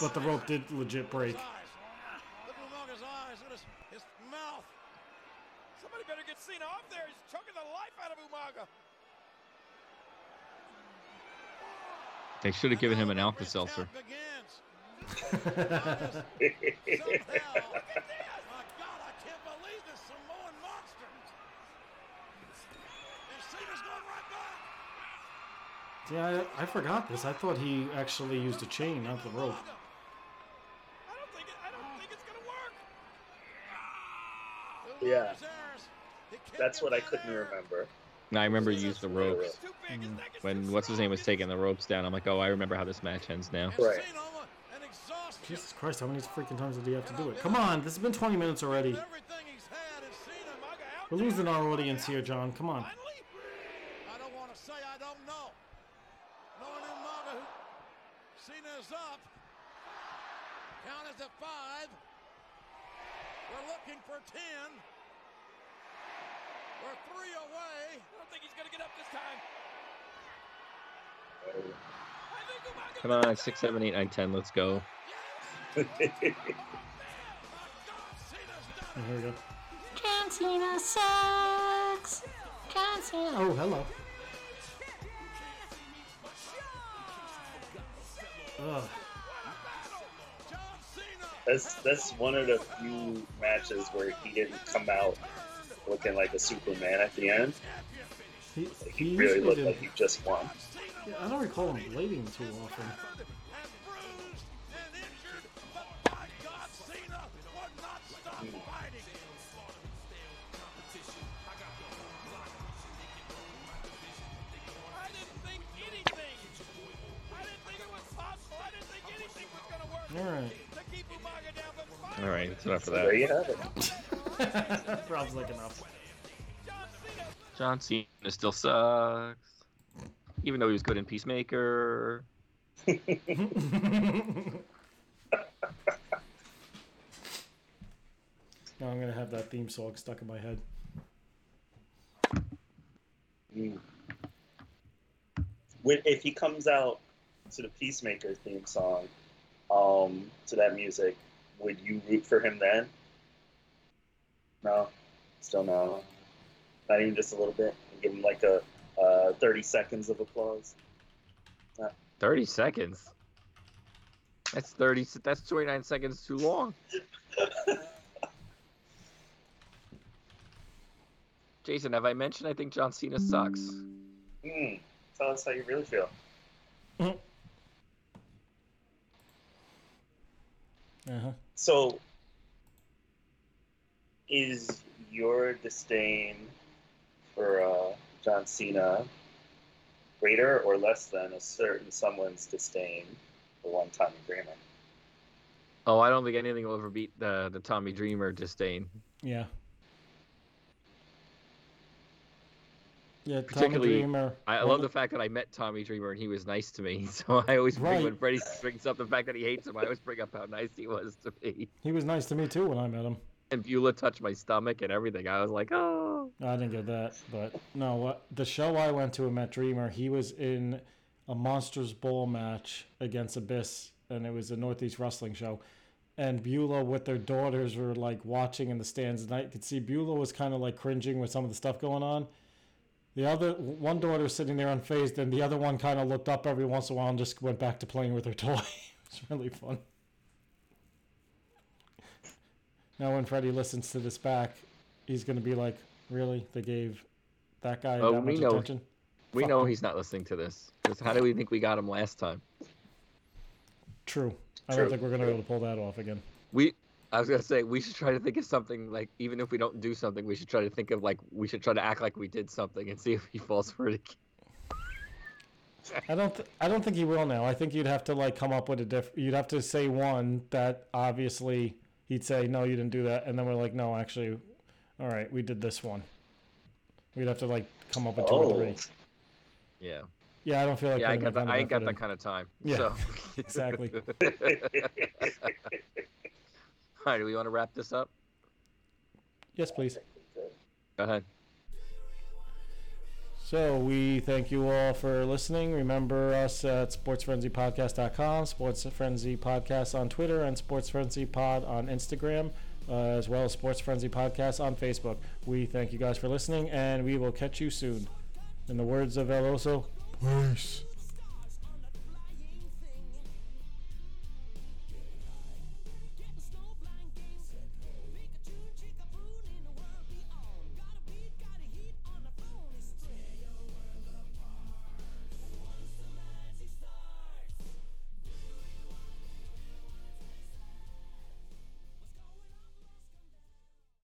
[SPEAKER 4] but the rope did legit break.
[SPEAKER 2] Look at Umaga's eyes. Look at his, his mouth. Somebody better get Cena off there. He's choking the life out of Umaga.
[SPEAKER 3] They should have given him an Alka Seltzer.
[SPEAKER 2] Somehow. Look at this. My God, I can't believe this Samoan monster. And Cena's going right back.
[SPEAKER 4] Yeah, I, I forgot this. I thought he actually used a chain, not the rope.
[SPEAKER 2] I don't think it, I don't think it's gonna work. Ah!
[SPEAKER 5] Yeah.
[SPEAKER 2] Umaga's theirs. He can't
[SPEAKER 5] That's what I couldn't remember.
[SPEAKER 3] And I remember you used the ropes
[SPEAKER 2] Too big. His mm. neck is
[SPEAKER 3] when what's his name was taking the ropes down. I'm like, oh, I remember how this match ends now.
[SPEAKER 5] Right.
[SPEAKER 2] Cena, an exhaustion.
[SPEAKER 4] Jesus Christ, how many freaking times did he have to do it? Come on, this has been 20 minutes already.
[SPEAKER 2] Everything he's had is Cena. Umaga out
[SPEAKER 4] We're losing our audience here, John. Come on.
[SPEAKER 2] Finally? I don't want to say I don't know. Knowing Umaga, who Cena is up. Count is at five. We're looking for ten. We're three away. I don't think he's going to get up this time. I
[SPEAKER 3] Come on, six, seven, eight, nine, ten. Let's go.
[SPEAKER 4] Here we go. John Cena sucks. John Cena. Oh, hello. Ugh.
[SPEAKER 5] That's that's one of the few matches where he didn't come out looking like a Superman at the end.
[SPEAKER 4] He,
[SPEAKER 5] He
[SPEAKER 4] he
[SPEAKER 5] really looked
[SPEAKER 4] did-
[SPEAKER 5] like he just won.
[SPEAKER 4] Yeah, I don't recall him blading too often.
[SPEAKER 2] Finally,
[SPEAKER 3] All right, that's enough
[SPEAKER 5] So
[SPEAKER 3] of
[SPEAKER 5] there
[SPEAKER 3] that.
[SPEAKER 5] you have it.
[SPEAKER 4] Rob's like enough.
[SPEAKER 2] John Cena
[SPEAKER 3] still sucks, even though he was good in Peacemaker.
[SPEAKER 4] now I'm gonna have that theme song stuck in my head.
[SPEAKER 5] Mm. If he comes out to the Peacemaker theme song, um, to that music, would you root for him then? No, still no. Not even just a little bit. Give him like a uh, thirty seconds of applause.
[SPEAKER 3] Thirty seconds. That's thirty. That's twenty-nine seconds too long. Jason, have I mentioned I think John Cena sucks?
[SPEAKER 5] Mm. Tell us how you really feel.
[SPEAKER 4] Uh huh.
[SPEAKER 5] So, is your disdain for uh, John Cena greater or less than a certain someone's disdain for one Tommy Dreamer?
[SPEAKER 3] Oh, I don't think anything will ever beat the the Tommy Dreamer disdain.
[SPEAKER 4] Yeah. Yeah, Tommy
[SPEAKER 3] Particularly-
[SPEAKER 4] Dreamer.
[SPEAKER 3] I, I love the fact that I met Tommy Dreamer and he was nice to me. So I always bring when Freddie brings up the fact that he hates him, I always bring up how nice he was to me.
[SPEAKER 4] He was nice to me too when I met him.
[SPEAKER 3] And Beulah touched my stomach and everything. I was like, oh.
[SPEAKER 4] I didn't get that, but no. What the show I went to and met Dreamer, he was in a Monsters Ball match against Abyss, and it was a Northeast Wrestling show. And Beulah with their daughters were like watching in the stands, and I could see Beulah was kind of like cringing with some of the stuff going on. The other one daughter was sitting there unfazed, and the other one kind of looked up every once in a while and just went back to playing with her toy. it was really fun. Now, when Freddie listens to this back, he's going to be like, "Really? They gave that guy
[SPEAKER 3] Oh,
[SPEAKER 4] that much
[SPEAKER 3] know.
[SPEAKER 4] attention?"
[SPEAKER 3] We
[SPEAKER 4] Fuck
[SPEAKER 3] know
[SPEAKER 4] him.
[SPEAKER 3] he's not listening to this. 'Cause how do we think we got him last time?
[SPEAKER 4] True. I
[SPEAKER 5] True.
[SPEAKER 4] don't think we're going to be able to pull that off again.
[SPEAKER 3] We, I was gonna say we should try to think of something like even if we don't do something, we should try to think of like we should try to act like we did something and see if he falls for it. again.
[SPEAKER 4] I don't. Th- I don't think he will now. I think you'd have to like come up with a different. You'd have to say one that obviously he'd say no, you didn't do that, and then we're like, no, actually, all right, we did this one. We'd have to like come up with two or three. Oh.
[SPEAKER 3] Yeah,
[SPEAKER 4] Yeah, I don't feel like.
[SPEAKER 3] yeah, I got that. I ain't got that kind of time.
[SPEAKER 4] Yeah,
[SPEAKER 3] So.
[SPEAKER 4] exactly.
[SPEAKER 3] All right, do we want to wrap this up?
[SPEAKER 4] Yes, please.
[SPEAKER 3] Go ahead.
[SPEAKER 4] So we thank you all for listening. Remember us at sportsfrenzypodcast.com, Sports Frenzy Podcast on Twitter, and Sports Frenzy Pod on Instagram, uh, as well as Sports Frenzy Podcast on Facebook. We thank you guys for listening, and we will catch you soon. In the words of El Oso, peace.